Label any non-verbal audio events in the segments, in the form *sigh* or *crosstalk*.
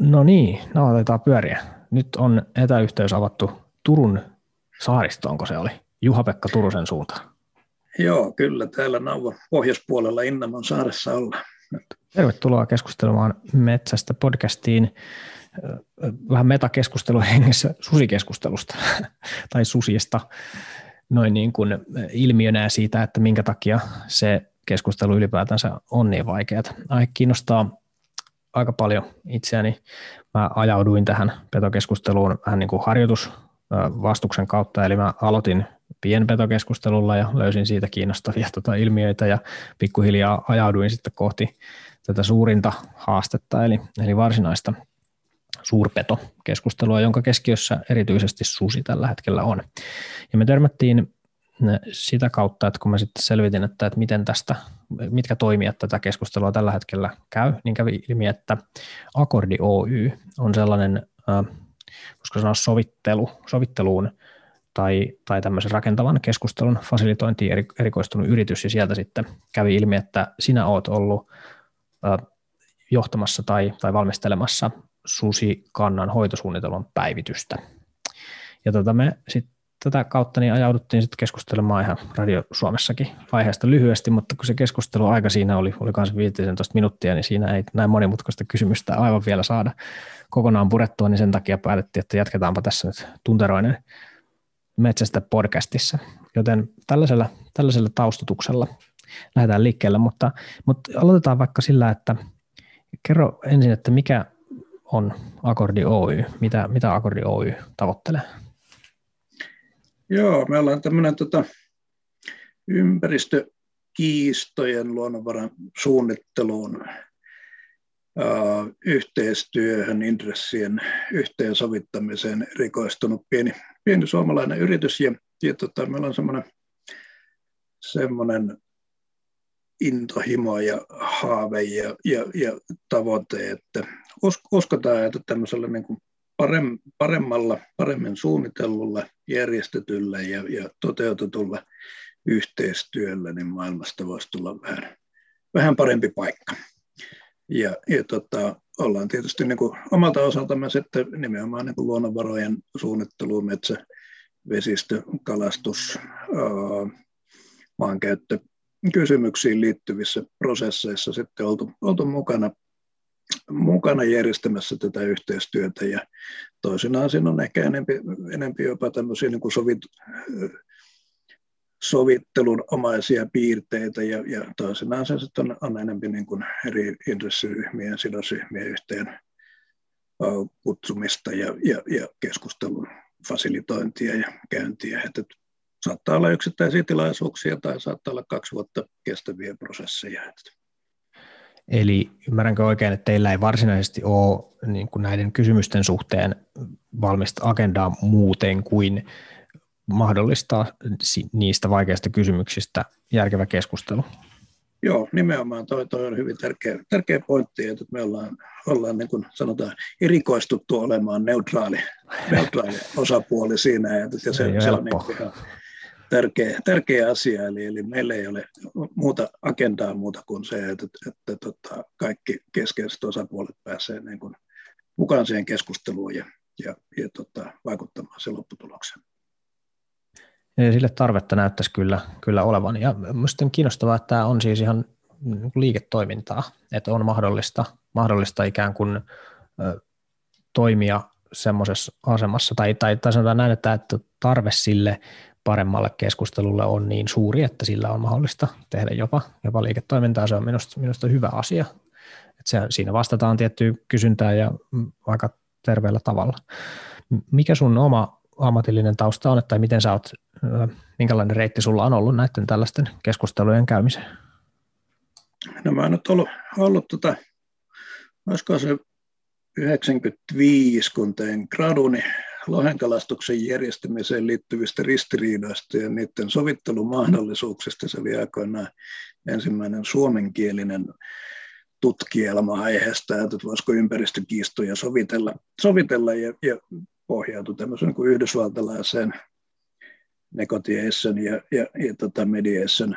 No niin, no otetaan pyöriä. Nyt on etäyhteys avattu Turun saaristoon, onko se oli? Juha-Pekka Turusen suuntaan. Joo, kyllä. Täällä Nauva pohjoispuolella Innamon saaressa ollaan. Tervetuloa keskustelemaan metsästä podcastiin. Vähän metakeskustelun hengessä susikeskustelusta *laughs* tai susista noin niin kuin ilmiönä siitä, että minkä takia se keskustelu ylipäätänsä on niin vaikeaa. Aihe kiinnostaa aika paljon itseäni. Mä ajauduin tähän petokeskusteluun vähän niin kuin harjoitusvastuksen kautta, eli mä aloitin pienpetokeskustelulla ja löysin siitä kiinnostavia *laughs* tota ilmiöitä ja pikkuhiljaa ajauduin sitten kohti tätä suurinta haastetta, eli, eli varsinaista suurpetokeskustelua, jonka keskiössä erityisesti susi tällä hetkellä on. Ja me törmättiin sitä kautta, että kun mä sitten selvitin, että, että miten tästä, mitkä toimijat tätä keskustelua tällä hetkellä käy, niin kävi ilmi, että Akordi Oy on sellainen, voisiko sanoa sovittelu, sovitteluun tai, tai tämmöisen rakentavan keskustelun fasilitointiin erikoistunut yritys, ja sieltä sitten kävi ilmi, että sinä oot ollut johtamassa tai, tai valmistelemassa susikannan hoitosuunnitelman päivitystä. Ja tota me sitten tätä kautta niin ajauduttiin sitten keskustelemaan ihan Radio Suomessakin aiheesta lyhyesti, mutta kun se keskustelu aika siinä oli, oli kanssa 15 minuuttia, niin siinä ei näin monimutkaista kysymystä aivan vielä saada kokonaan purettua, niin sen takia päätettiin, että jatketaanpa tässä nyt tunteroinen metsästä podcastissa. Joten tällaisella, tällaisella taustutuksella lähdetään liikkeelle, mutta, mutta aloitetaan vaikka sillä, että kerro ensin, että mikä on Akordi Oy, mitä, mitä Akordi Oy tavoittelee? Joo, me ollaan tämmöinen tota, ympäristökiistojen luonnonvaran suunnitteluun, ää, yhteistyöhön, intressien yhteensovittamiseen rikoistunut pieni, pieni suomalainen yritys. Ja, ja tota, meillä on semmoinen, semmoinen intohimo ja haave ja, ja, ja tavoite, että uskotaan, että tämmöisellä niin kuin paremmalla, paremmin suunnitellulla, järjestetyllä ja, ja toteutetulla yhteistyöllä, niin maailmasta voisi tulla vähän, vähän parempi paikka. Ja, ja tota, ollaan tietysti niin kuin omalta osaltamme sitten nimenomaan niin kuin luonnonvarojen suunnittelu, metsä, vesistö, kalastus, ää, maankäyttö kysymyksiin liittyvissä prosesseissa sitten oltu, oltu mukana mukana järjestämässä tätä yhteistyötä ja toisinaan siinä on ehkä enempi, enempi jopa tämmöisiä niin kuin sovit, sovittelun omaisia piirteitä ja, ja toisinaan se sitten on, on enemmän niin kuin eri intressiryhmien, sidosryhmien yhteen kutsumista ja, ja, ja keskustelun fasilitointia ja käyntiä. Että saattaa olla yksittäisiä tilaisuuksia tai saattaa olla kaksi vuotta kestäviä prosesseja. Että Eli ymmärränkö oikein, että teillä ei varsinaisesti ole niin kuin näiden kysymysten suhteen valmista agendaa muuten kuin mahdollistaa niistä vaikeista kysymyksistä järkevä keskustelu? Joo, nimenomaan toi, toi on hyvin tärkeä, tärkeä pointti, että me ollaan, ollaan niin kuin sanotaan erikoistuttu olemaan neutraali, neutraali osapuoli siinä, ja se, se, se on niin ihan, tärkeä, tärkeä asia, eli, eli meillä ei ole muuta agendaa muuta kuin se, että, että, tota, kaikki keskeiset osapuolet pääsevät niin kuin mukaan siihen keskusteluun ja, ja, ja tota, vaikuttamaan sen lopputulokseen. Ja sille tarvetta näyttäisi kyllä, kyllä olevan. Ja minusta on kiinnostavaa, että tämä on siis ihan liiketoimintaa, että on mahdollista, mahdollista ikään kuin toimia semmoisessa asemassa, tai, tai, tai sanotaan näin, että, että tarve sille paremmalle keskustelulle on niin suuri, että sillä on mahdollista tehdä jopa, jopa liiketoimintaa. Se on minusta, minusta hyvä asia. Että se, siinä vastataan tiettyyn kysyntään ja aika terveellä tavalla. Mikä sun oma ammatillinen tausta on, tai miten sä oot, minkälainen reitti sulla on ollut näiden tällaisten keskustelujen käymiseen? No mä oon nyt ollut, ollut tota, olisiko se 95, kun tein graduni lohenkalastuksen järjestämiseen liittyvistä ristiriidoista ja niiden sovittelumahdollisuuksista. Se oli aikoinaan ensimmäinen suomenkielinen tutkielma aiheesta, että voisiko ympäristökiistoja sovitella, sovitella ja, ja pohjautui tämmöiseen kuin yhdysvaltalaiseen negotiation ja, ja, ja tota mediation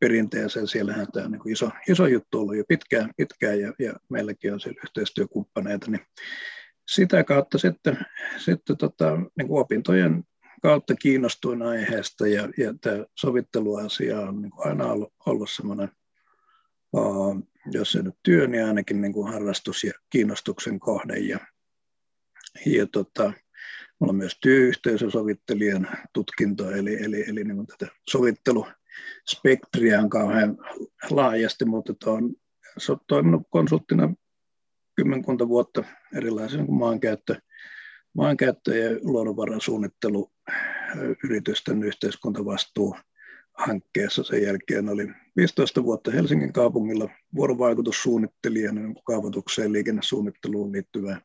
perinteeseen. Siellähän tämä on niin iso, iso juttu ollut jo pitkään, pitkään ja, ja meilläkin on siellä yhteistyökumppaneita, niin sitä kautta sitten, sitten tota, niin kuin opintojen kautta kiinnostuin aiheesta ja, ja tämä sovitteluasia on niin kuin aina ollut, ollut semmoinen, uh, jos ei nyt työ, niin ainakin niin kuin harrastus ja kiinnostuksen kohde. Ja, ja tota, Mulla on myös työyhteisösovittelijan tutkinto, eli, eli, eli niin tätä sovitteluspektriä on kauhean laajasti, mutta on toiminut konsulttina kymmenkunta vuotta erilaisia niin maankäyttö, maankäyttö- ja luonnonvarasuunnittelu yritysten yhteiskuntavastuu hankkeessa. Sen jälkeen oli 15 vuotta Helsingin kaupungilla vuorovaikutussuunnittelijana kaavoitukseen liikennesuunnitteluun liittyvää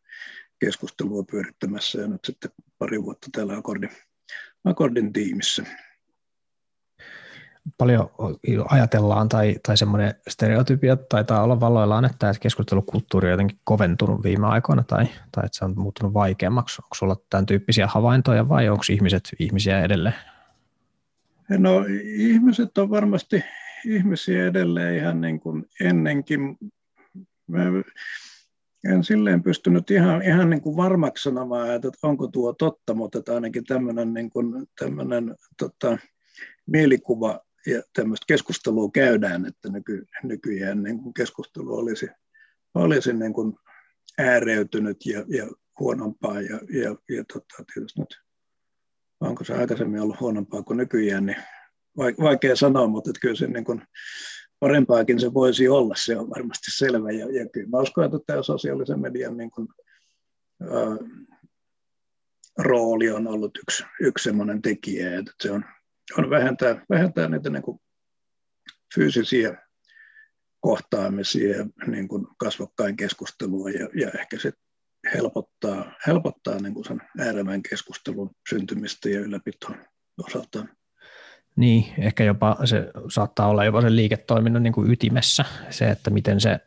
keskustelua pyörittämässä ja nyt sitten pari vuotta täällä Akordin, Akordin tiimissä. Paljon ajatellaan tai, tai semmoinen stereotypia taitaa olla valloillaan, että keskustelukulttuuri on jotenkin koventunut viime aikoina tai, tai että se on muuttunut vaikeammaksi. Onko sulla tämän tyyppisiä havaintoja vai onko ihmiset ihmisiä edelleen? No ihmiset on varmasti ihmisiä edelleen ihan niin kuin ennenkin. Mä en silleen pystynyt ihan, ihan niin kuin varmaksi sanomaan, että onko tuo totta, mutta että ainakin tämmöinen, niin kuin, tämmöinen tota, mielikuva ja tämmöistä keskustelua käydään, että nyky, nykyään niin kuin keskustelu olisi, olisi niin kuin ääreytynyt ja, ja huonompaa ja, ja, ja tota, tietysti nyt, onko se aikaisemmin ollut huonompaa kuin nykyään, niin vaikea sanoa, mutta että kyllä se niin kuin, parempaakin se voisi olla, se on varmasti selvä. Ja, ja kyllä mä uskon, että tämä sosiaalisen median niin kuin, ää, rooli on ollut yksi, yksi sellainen tekijä, että se on, on vähentää, vähentää niitä niin kuin fyysisiä kohtaamisia niin kuin kasvokkain keskustelua ja, ja ehkä se helpottaa, helpottaa niin kuin sen äärevän keskustelun syntymistä ja ylläpitoa osaltaan. Niin, ehkä jopa se saattaa olla jopa sen liiketoiminnan niin kuin ytimessä se, että miten se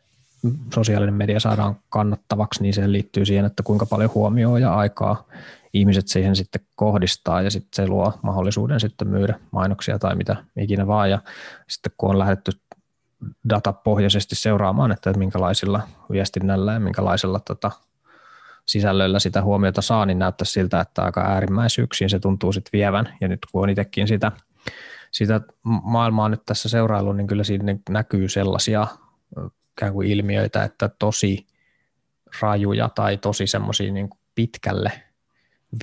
sosiaalinen media saadaan kannattavaksi, niin se liittyy siihen, että kuinka paljon huomioon ja aikaa ihmiset siihen sitten kohdistaa ja sitten se luo mahdollisuuden sitten myydä mainoksia tai mitä ikinä vaan. Ja sitten kun on lähdetty datapohjaisesti seuraamaan, että minkälaisilla viestinnällä ja minkälaisella tota, sisällöllä sitä huomiota saa, niin näyttää siltä, että aika äärimmäisyyksiin se tuntuu sitten vievän. Ja nyt kun on itsekin sitä – sitä maailmaa nyt tässä seurailu, niin kyllä siinä näkyy sellaisia ikään kuin ilmiöitä, että tosi rajuja tai tosi semmoisia niin pitkälle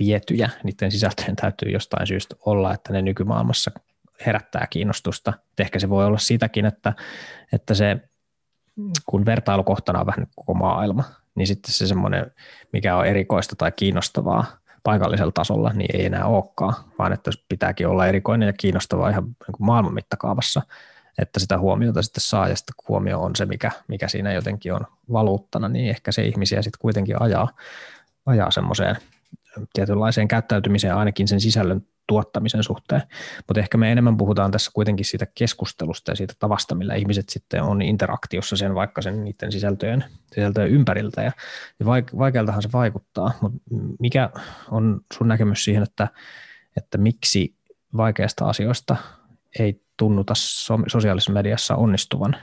vietyjä, niiden sisältöjen täytyy jostain syystä olla, että ne nykymaailmassa herättää kiinnostusta. Et ehkä se voi olla sitäkin, että, että se, kun vertailukohtana on vähän koko maailma, niin sitten se semmoinen, mikä on erikoista tai kiinnostavaa, paikallisella tasolla, niin ei enää olekaan, vaan että pitääkin olla erikoinen ja kiinnostava ihan niin kuin maailman mittakaavassa, että sitä huomiota sitten saa ja sitten huomio on se, mikä, mikä siinä jotenkin on valuuttana, niin ehkä se ihmisiä sitten kuitenkin ajaa, ajaa semmoiseen tietynlaiseen käyttäytymiseen ainakin sen sisällön tuottamisen suhteen. Mutta ehkä me enemmän puhutaan tässä kuitenkin siitä keskustelusta ja siitä tavasta, millä ihmiset sitten on interaktiossa sen vaikka sen niiden sisältöjen, sisältöjen ympäriltä. Ja, vaikealtahan se vaikuttaa, mutta mikä on sun näkemys siihen, että, että miksi vaikeasta asioista ei tunnuta sosiaalisessa mediassa onnistuvan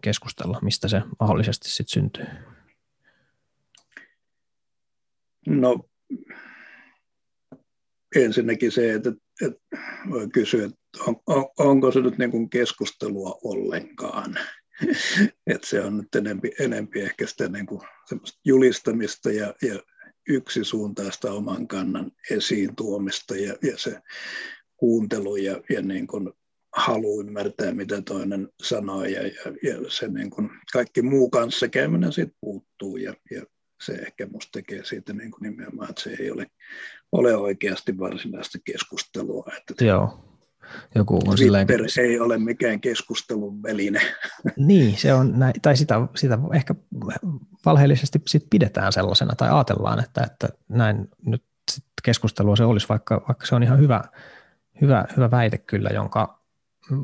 keskustella, mistä se mahdollisesti sitten syntyy? No ensinnäkin se, että, että voi kysyä, että on, on, onko se nyt niin kuin keskustelua ollenkaan. *laughs* että se on nyt enempi, enempi ehkä sitä niin kuin julistamista ja, ja yksisuuntaista oman kannan esiin tuomista ja, ja se kuuntelu ja, ja niin kuin halu ymmärtää, mitä toinen sanoo ja, ja, ja se niin kuin kaikki muu kanssa käyminen siitä puuttuu ja, ja se ehkä musta tekee siitä niin kuin nimenomaan, että se ei ole, ole oikeasti varsinaista keskustelua. Että Joo. Joku on silleen... ei ole mikään keskustelun väline. *laughs* Niin, se on näin, tai sitä, sitä ehkä valheellisesti sit pidetään sellaisena tai ajatellaan, että, että näin nyt keskustelua se olisi, vaikka, vaikka se on ihan hyvä, hyvä, hyvä väite kyllä, jonka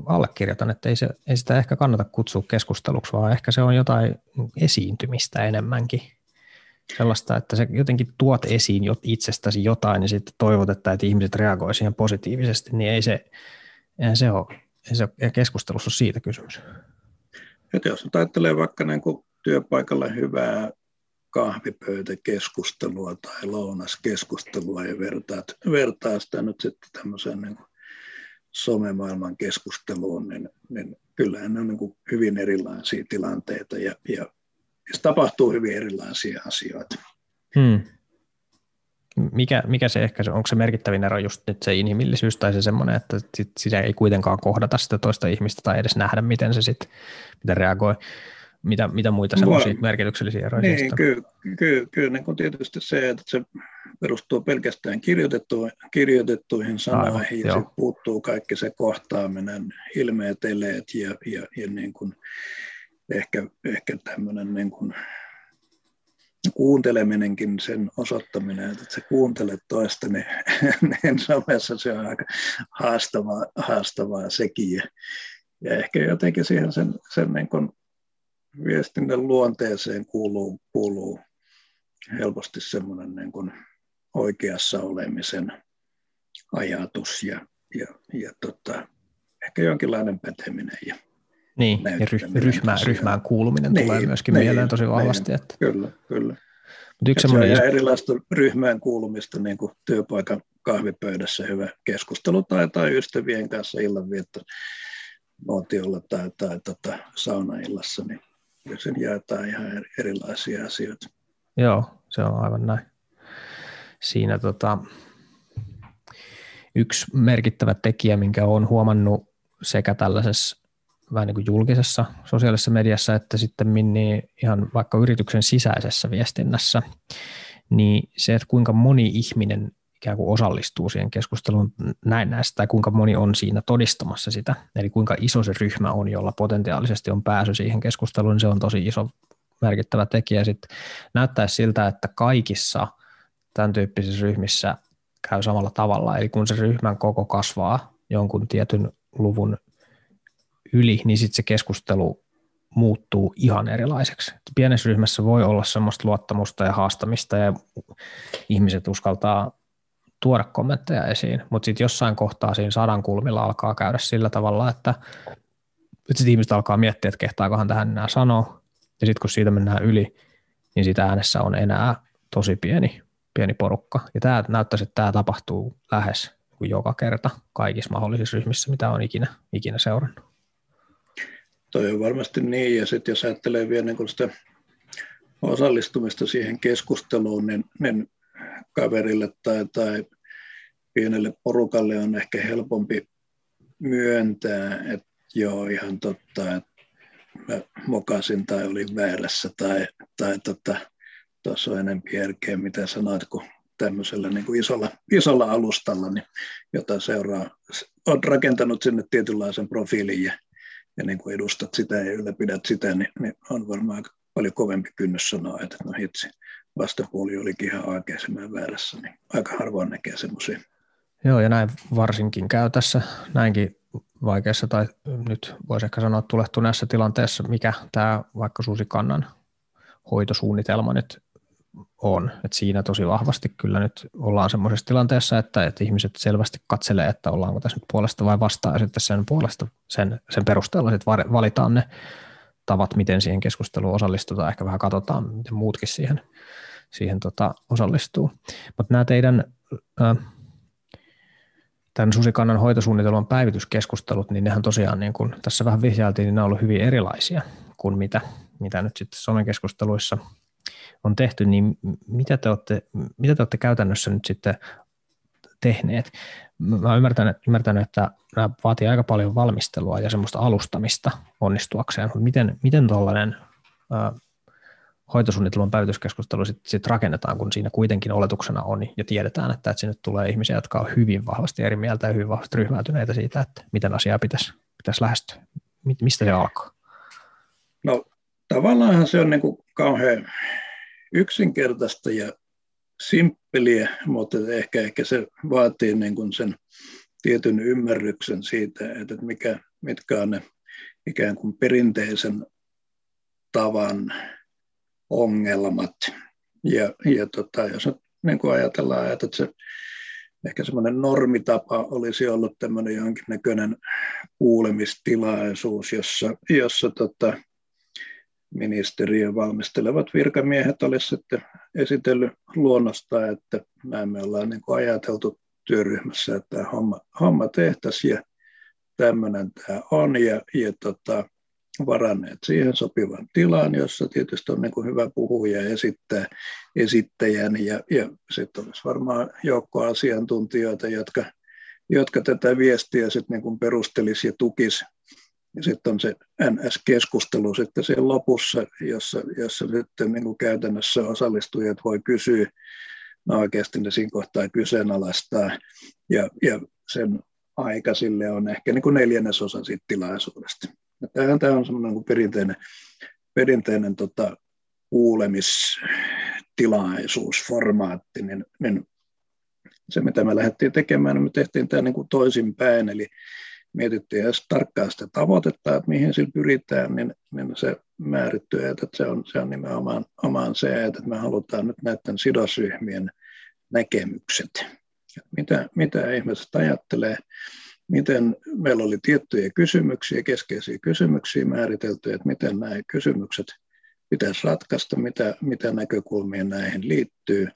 allekirjoitan, että ei, se, ei sitä ehkä kannata kutsua keskusteluksi, vaan ehkä se on jotain esiintymistä enemmänkin sellaista, että se jotenkin tuot esiin itsestäsi jotain ja sitten toivot, että, että ihmiset reagoisivat siihen positiivisesti, niin ei se, eihän se ole, ei se keskustelussa ole siitä kysymys. Et jos ajattelee vaikka niin työpaikalla hyvää kahvipöytäkeskustelua tai lounaskeskustelua ja vertaa, vertaa sitä nyt sitten tämmöiseen niin somemaailman keskusteluun, niin, niin kyllähän ne on niin hyvin erilaisia tilanteita ja, ja, tapahtuu hyvin erilaisia asioita. Hmm. Mikä, mikä se ehkä, onko se merkittävin ero just nyt se inhimillisyys tai se semmoinen, että sit sitä ei kuitenkaan kohdata sitä toista ihmistä tai edes nähdä, miten se sitten, miten reagoi mitä, mitä muita semmoisia merkityksellisiä eroja? Niin, kyllä, kyllä, kyllä niin tietysti se, että se perustuu pelkästään kirjoitettu, kirjoitettuihin sanoihin ja puuttuu kaikki se kohtaaminen, ilmeet, eleet ja, ja, ja niin kuin ehkä, ehkä tämmöinen niin kuin kuunteleminenkin, sen osoittaminen, että se kuuntelet toista, niin, *laughs* niin somessa se on aika haastavaa, haastavaa sekin. Ja, ja ehkä jotenkin siihen sen, sen niin kuin viestinnän luonteeseen kuuluu, kuuluu helposti semmoinen niin kuin oikeassa olemisen ajatus ja, ja, ja tota, ehkä jonkinlainen päteminen. Ja niin, ja ryhmään, ryhmään kuuluminen niin, tulee myöskin niin, mieleen tosi vahvasti. Niin, että... Kyllä, kyllä. Mut yksi se on erilaista ryhmään kuulumista niin kuin työpaikan kahvipöydässä hyvä keskustelu tai, tai ystävien kanssa illanvietto nuotiolla tai, tai tota, saunaillassa, niin sen jaetaan ihan erilaisia asioita. Joo, se on aivan näin. Siinä tota, yksi merkittävä tekijä, minkä olen huomannut sekä tällaisessa vähän niin kuin julkisessa sosiaalisessa mediassa, että sitten niin ihan vaikka yrityksen sisäisessä viestinnässä, niin se, että kuinka moni ihminen ikään kuin osallistuu siihen keskusteluun näin näistä, tai kuinka moni on siinä todistamassa sitä, eli kuinka iso se ryhmä on, jolla potentiaalisesti on pääsy siihen keskusteluun, niin se on tosi iso merkittävä tekijä. Sitten näyttäisi siltä, että kaikissa tämän tyyppisissä ryhmissä käy samalla tavalla, eli kun se ryhmän koko kasvaa jonkun tietyn luvun yli, niin sitten se keskustelu muuttuu ihan erilaiseksi. Pienessä ryhmässä voi olla semmoista luottamusta ja haastamista ja ihmiset uskaltaa tuoda kommentteja esiin, mutta sitten jossain kohtaa siinä sadan kulmilla alkaa käydä sillä tavalla, että sitten ihmiset alkaa miettiä, että kehtaakohan tähän enää sanoa, ja sitten kun siitä mennään yli, niin sitä äänessä on enää tosi pieni, pieni porukka. Ja tämä näyttäisi, että tämä tapahtuu lähes joka kerta kaikissa mahdollisissa ryhmissä, mitä on ikinä, ikinä seurannut. Toi on varmasti niin, ja sitten jos ajattelee vielä niin sitä osallistumista siihen keskusteluun, niin, niin kaverille tai, tai pienelle porukalle on ehkä helpompi myöntää, että joo, ihan totta, että mä mokasin tai olin väärässä tai, tai tota, on enemmän järkeä, mitä sanoit, kun tämmöisellä niin kuin isolla, isolla alustalla, niin, jota seuraa, olet rakentanut sinne tietynlaisen profiilin ja, ja niin kuin edustat sitä ja ylläpidät sitä, niin, niin on varmaan paljon kovempi kynnys sanoa, että no hitsi, vastapuoli olikin ihan oikein väärässä, niin aika harvoin näkee semmoisia. Joo, ja näin varsinkin käy tässä näinkin vaikeassa, tai nyt voisi ehkä sanoa tulehtuneessa tilanteessa, mikä tämä vaikka susikannan hoitosuunnitelma nyt on. Et siinä tosi vahvasti kyllä nyt ollaan semmoisessa tilanteessa, että, että ihmiset selvästi katselee, että ollaanko tässä nyt puolesta vai vastaan, ja sitten sen puolesta, sen, sen perusteella sitten valitaan ne tavat, miten siihen keskusteluun osallistutaan. Ehkä vähän katsotaan, miten muutkin siihen, siihen tota, osallistuu. Mutta nämä teidän tämän susikannan hoitosuunnitelman päivityskeskustelut, niin nehän tosiaan, niin kuin tässä vähän vihjailtiin, niin ne on ollut hyvin erilaisia kuin mitä, mitä nyt sitten somekeskusteluissa on tehty, niin mitä te olette, mitä te olette käytännössä nyt sitten tehneet? Mä olen ymmärtänyt, että nämä vaatii aika paljon valmistelua ja semmoista alustamista onnistuakseen, mutta miten, miten tuollainen hoitosuunnitelman päivityskeskustelu sitten sit rakennetaan, kun siinä kuitenkin oletuksena on ja tiedetään, että, että sinne tulee ihmisiä, jotka on hyvin vahvasti eri mieltä ja hyvin vahvasti ryhmäytyneitä siitä, että miten asiaa pitäisi, pitäisi lähestyä. Mistä se alkaa? No tavallaan se on niin kuin kauhean yksinkertaista ja simppeliä, mutta ehkä, ehkä se vaatii niin kuin sen tietyn ymmärryksen siitä, että mikä, mitkä on ne ikään kuin perinteisen tavan ongelmat. Ja, ja tota, jos nyt niin kuin ajatellaan, että se ehkä semmoinen normitapa olisi ollut tämmöinen jonkinnäköinen kuulemistilaisuus, jossa, jossa tota, ministeriön valmistelevat virkamiehet olisivat sitten esitellyt luonnosta, että näin me ollaan niin kuin ajateltu työryhmässä, että tämä homma, homma tehtäisiin ja tämmöinen tämä on ja, ja tota, varanneet siihen sopivan tilan, jossa tietysti on niin kuin hyvä puhuja ja esittää esittäjän ja, ja sitten olisi varmaan joukko asiantuntijoita, jotka, jotka tätä viestiä sitten niin kuin perustelisi ja tukisi. Ja sitten on se NS-keskustelu sitten siellä lopussa, jossa, jossa sitten niin kuin käytännössä osallistujat voi kysyä, no oikeasti ne siinä kohtaa kyseenalaistaa, ja, ja sen aika sille on ehkä niin kuin neljännesosa siitä tilaisuudesta. Tämähän tämä on semmoinen kuin perinteinen, perinteinen tota, kuulemistilaisuus, formaatti, niin, niin se mitä me lähdettiin tekemään, niin me tehtiin tämä niin kuin toisinpäin, eli mietittiin edes tarkkaan sitä tavoitetta, että mihin sillä pyritään, niin, niin se määrittyy, että se on, se on nimenomaan omaan se, että me halutaan nyt näiden sidosryhmien näkemykset. Mitä, mitä ihmiset ajattelee, miten meillä oli tiettyjä kysymyksiä, keskeisiä kysymyksiä määritelty, että miten nämä kysymykset pitäisi ratkaista, mitä, mitä näkökulmia näihin liittyy.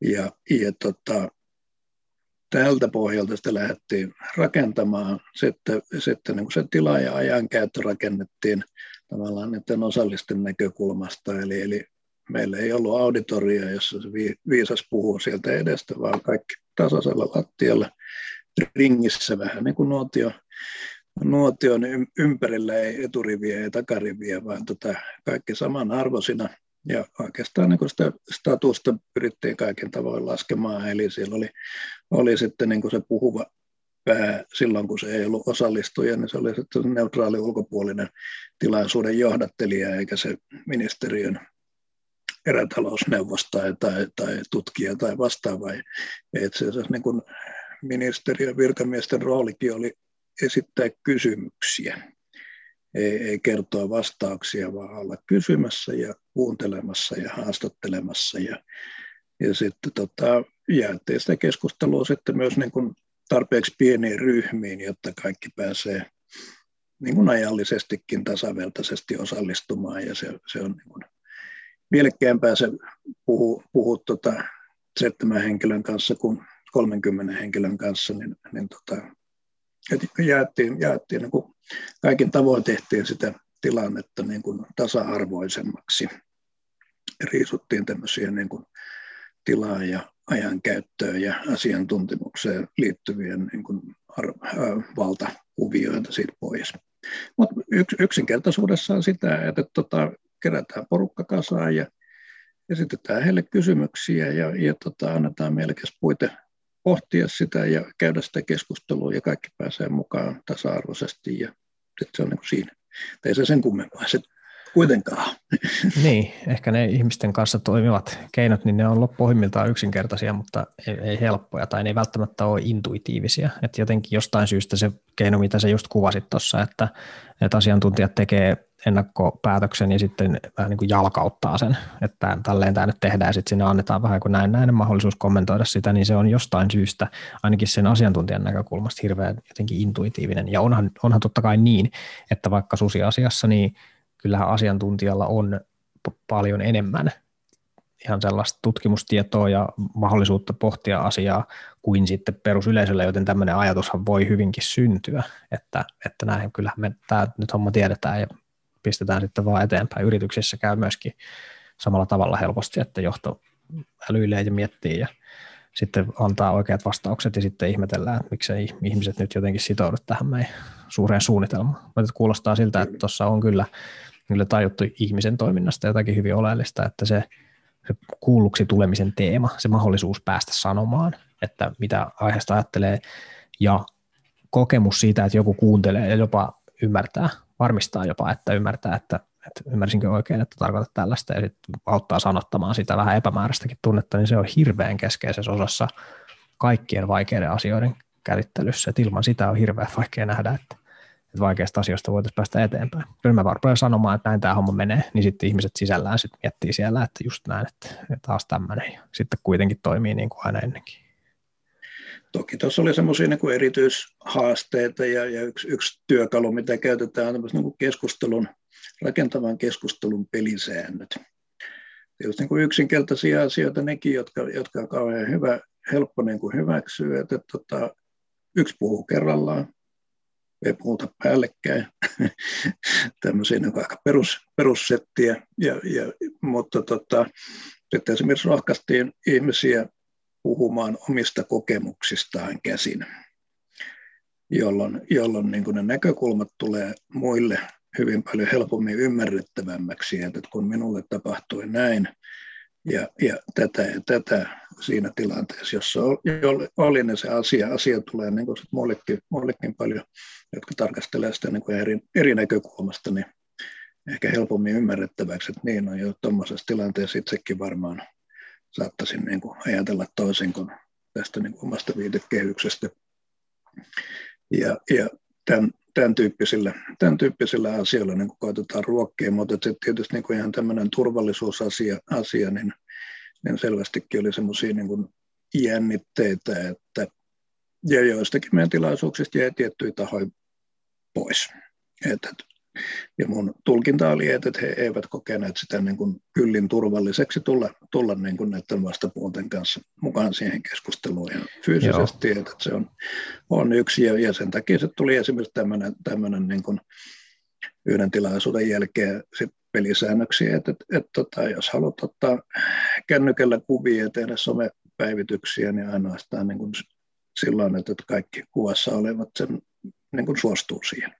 Ja, ja tota, tältä pohjalta sitä lähdettiin rakentamaan. Sitten, sitten niin se tila- ja ajankäyttö rakennettiin tavallaan niiden osallisten näkökulmasta. Eli, eli meillä ei ollut auditoria, jossa se viisas puhuu sieltä edestä, vaan kaikki tasaisella lattialla ringissä vähän niin kuin nuotio, nuotion ympärillä ei eturiviä ja takariviä, vaan tota, kaikki samanarvoisina. Ja oikeastaan niin sitä statusta pyrittiin kaiken tavoin laskemaan, eli siellä oli, oli sitten niin se puhuva pää silloin, kun se ei ollut osallistuja, niin se oli sitten neutraali ulkopuolinen tilaisuuden johdattelija, eikä se ministeriön erätalousneuvos tai, tai, tutkija tai vastaava. Että se, se niin kuin ministeriön virkamiesten roolikin oli esittää kysymyksiä, kertoa vastauksia, vaan olla kysymässä ja kuuntelemassa ja haastattelemassa. Ja, ja sitten tota, jäätiin sitä keskustelua sitten myös niin kuin tarpeeksi pieniin ryhmiin, jotta kaikki pääsee niin kuin ajallisestikin tasavertaisesti osallistumaan. Ja se, se on niin mielekkäämpää se puhua, puhua tota seitsemän henkilön kanssa kuin 30 henkilön kanssa, niin, niin tota, jaettiin, jaettiin niin kuin kaikin tavoin tehtiin sitä tilannetta niin kuin tasa-arvoisemmaksi. Riisuttiin tämmöisiä niin kuin tilaa ja ajan käyttöön ja asiantuntemukseen liittyviä niin kuin valtakuvioita siitä pois. Mutta yks, yksinkertaisuudessaan sitä, että tota, kerätään porukka kasaan ja esitetään heille kysymyksiä ja, ja tota, annetaan mielekäs puite pohtia sitä ja käydä sitä keskustelua ja kaikki pääsee mukaan tasa-arvoisesti ja se on niin kuin siinä. ei se sen kummempaa se kuitenkaan. Niin, ehkä ne ihmisten kanssa toimivat keinot, niin ne on loppuimmiltaan yksinkertaisia, mutta ei, ei helppoja tai ne ei välttämättä ole intuitiivisia. Että jotenkin jostain syystä se keino, mitä sä just kuvasit tuossa, että, että asiantuntijat tekee ennakkopäätöksen ja sitten vähän niin kuin jalkauttaa sen, että tälleen tämä nyt tehdään ja sitten sinne annetaan vähän kuin näin, näin mahdollisuus kommentoida sitä, niin se on jostain syystä ainakin sen asiantuntijan näkökulmasta hirveän jotenkin intuitiivinen. Ja onhan, onhan totta kai niin, että vaikka susiasiassa, niin kyllähän asiantuntijalla on paljon enemmän ihan sellaista tutkimustietoa ja mahdollisuutta pohtia asiaa kuin sitten perusyleisöllä, joten tämmöinen ajatushan voi hyvinkin syntyä, että, että näin kyllähän me tämä nyt homma tiedetään ja pistetään sitten vaan eteenpäin. Yrityksissä käy myöskin samalla tavalla helposti, että johto älyilee ja miettii ja sitten antaa oikeat vastaukset ja sitten ihmetellään, että miksei ihmiset nyt jotenkin sitoudu tähän meidän suureen suunnitelmaan. Mutta kuulostaa siltä, että tuossa on kyllä, kyllä tajuttu ihmisen toiminnasta jotakin hyvin oleellista, että se, se kuulluksi tulemisen teema, se mahdollisuus päästä sanomaan, että mitä aiheesta ajattelee ja kokemus siitä, että joku kuuntelee ja jopa ymmärtää varmistaa jopa, että ymmärtää, että, että ymmärsinkö oikein, että tarkoitat tällaista ja sitten auttaa sanottamaan sitä vähän epämääräistäkin tunnetta, niin se on hirveän keskeisessä osassa kaikkien vaikeiden asioiden käsittelyssä, että ilman sitä on hirveän vaikea nähdä, että, että vaikeista asioista voitaisiin päästä eteenpäin. Kyllä mä varmaan sanomaan, että näin tämä homma menee, niin sitten ihmiset sisällään sitten miettii siellä, että just näin, että, taas tämmöinen, ja sitten kuitenkin toimii niin kuin aina ennenkin. toki tuossa oli semmoisia niin erityishaasteita ja, ja yksi, yksi työkalu, mitä käytetään, on niin keskustelun, rakentavan keskustelun pelisäännöt. Tietysti niin kuin yksinkertaisia asioita nekin, jotka, jotka on kauhean hyvä, helppo niin kuin hyväksyä, että tota, yksi puhuu kerrallaan, ei puhuta päällekkäin, *laughs* tämmöisiä niin aika perus, perussettiä, ja, ja, mutta tota, sitten esimerkiksi rohkaistiin ihmisiä puhumaan omista kokemuksistaan käsin, jolloin, jolloin niin ne näkökulmat tulee muille hyvin paljon helpommin ymmärrettävämmäksi, että kun minulle tapahtui näin ja, ja tätä ja tätä siinä tilanteessa, jossa oli, ne se asia, asia tulee niin kuin muillekin, muillekin paljon, jotka tarkastelee sitä niin kuin eri, eri näkökulmasta, niin ehkä helpommin ymmärrettäväksi, että niin on jo tuommoisessa tilanteessa itsekin varmaan saattaisin niin kuin ajatella toisin kuin tästä niin kuin omasta viitekehyksestä. Ja, ja tämän, tämän, tyyppisillä, tämän tyyppisillä asioilla niin koitetaan ruokkia, mutta se tietysti niin ihan tämmöinen turvallisuusasia, asia, niin, niin selvästikin oli semmoisia niin jännitteitä, että ja joistakin meidän tilaisuuksista jäi tiettyjä tahoja pois. Että ja mun tulkinta oli, että he eivät kokeneet sitä niin kuin kyllin turvalliseksi tulla, tulla niin kuin näiden vastapuolten kanssa mukaan siihen keskusteluun. Ihan fyysisesti. Että se on, on yksi. Ja, ja sen takia se tuli esimerkiksi tämmöinen, tämmöinen niin kuin yhden tilaisuuden jälkeen sit pelisäännöksiä, että, että, että tota, jos haluat ottaa kännykällä kuvia ja tehdä somepäivityksiä, niin ainoastaan niin kuin silloin, että kaikki kuvassa olevat sen niin kuin suostuu siihen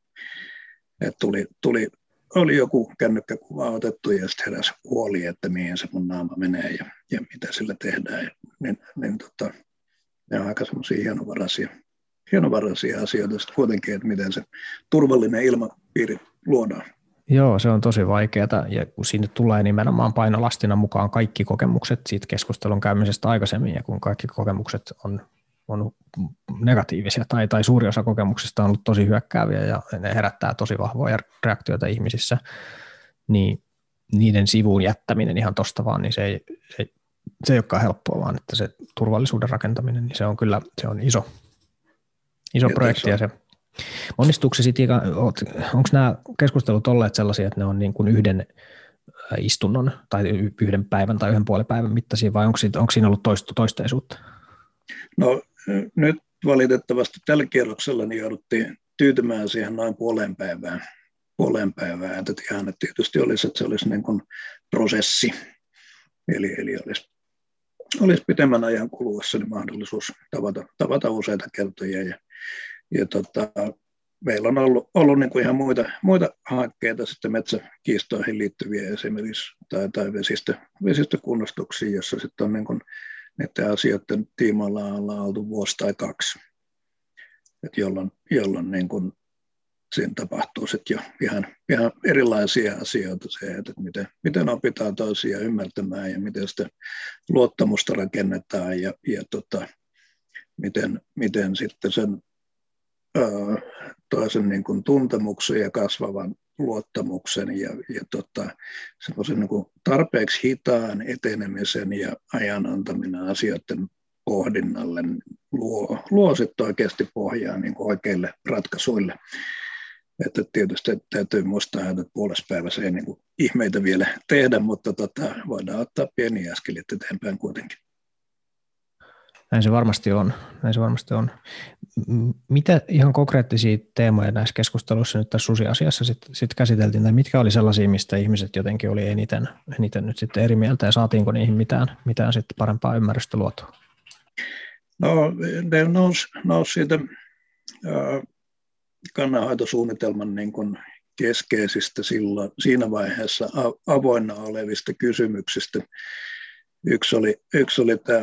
että tuli, tuli, oli joku kännykkäkuva otettu ja sitten heräsi huoli, että mihin se mun naama menee ja, ja mitä sillä tehdään. Ja, niin, niin tota, ne on aika semmoisia hienovaraisia, hienovaraisia asioita sitten kuitenkin, että miten se turvallinen ilmapiiri luodaan. Joo, se on tosi vaikeaa ja kun sinne tulee nimenomaan painolastina mukaan kaikki kokemukset siitä keskustelun käymisestä aikaisemmin ja kun kaikki kokemukset on on negatiivisia tai, tai suuri osa kokemuksista on ollut tosi hyökkääviä ja ne herättää tosi vahvoja reaktioita ihmisissä, niin niiden sivuun jättäminen ihan tosta vaan, niin se ei, se, se ei olekaan helppoa, vaan että se turvallisuuden rakentaminen, niin se on kyllä se on iso, iso projekti ja se Onnistuuko se sitten, onko nämä keskustelut olleet sellaisia, että ne on niin kuin yhden istunnon tai yhden päivän tai yhden puolen päivän mittaisia vai onko, onko siinä ollut toisteisuutta? No nyt valitettavasti tällä kierroksella niin jouduttiin tyytymään siihen noin puoleen päivään. Puoleen päivään. Että ihan, että tietysti olisi, että se olisi niin kuin prosessi, eli, eli olisi, olisi pitemmän ajan kuluessa niin mahdollisuus tavata, tavata useita kertoja. Ja, ja tota, meillä on ollut, ollut niin kuin ihan muita, muita hankkeita sitten metsäkiistoihin liittyviä esimerkiksi tai, tai vesistö, vesistökunnostuksia, jossa sitten on niin kuin näiden asioiden tiimoilla ollaan oltu vuosi tai kaksi, Et jolloin, jolloin niin kun siinä tapahtuu sitten jo ihan, ihan erilaisia asioita se, että miten, miten opitaan toisia ymmärtämään ja miten sitä luottamusta rakennetaan ja, ja tota, miten, miten sitten sen toisen niin kuin tuntemuksen ja kasvavan luottamuksen ja, ja tota, semmoisen niin tarpeeksi hitaan etenemisen ja ajan antaminen asioiden pohdinnalle luo, luo sitten oikeasti pohjaa niin kuin oikeille ratkaisuille. Että tietysti täytyy muistaa, että puolessa päivässä ei niin kuin ihmeitä vielä tehdä, mutta tota, voidaan ottaa pieniä askeleita eteenpäin kuitenkin. Näin se varmasti on. Näin se varmasti on. Mitä ihan konkreettisia teemoja näissä keskusteluissa nyt tässä susiasiassa sitten sit käsiteltiin, tai mitkä oli sellaisia, mistä ihmiset jotenkin oli eniten, eniten nyt sitten eri mieltä, ja saatiinko niihin mitään, mitään sitten parempaa ymmärrystä luotua? No, ne nousi, nousi siitä kannanhoitosuunnitelman niin kuin keskeisistä silloin, siinä vaiheessa avoinna olevista kysymyksistä, Yksi oli, yksi oli tämä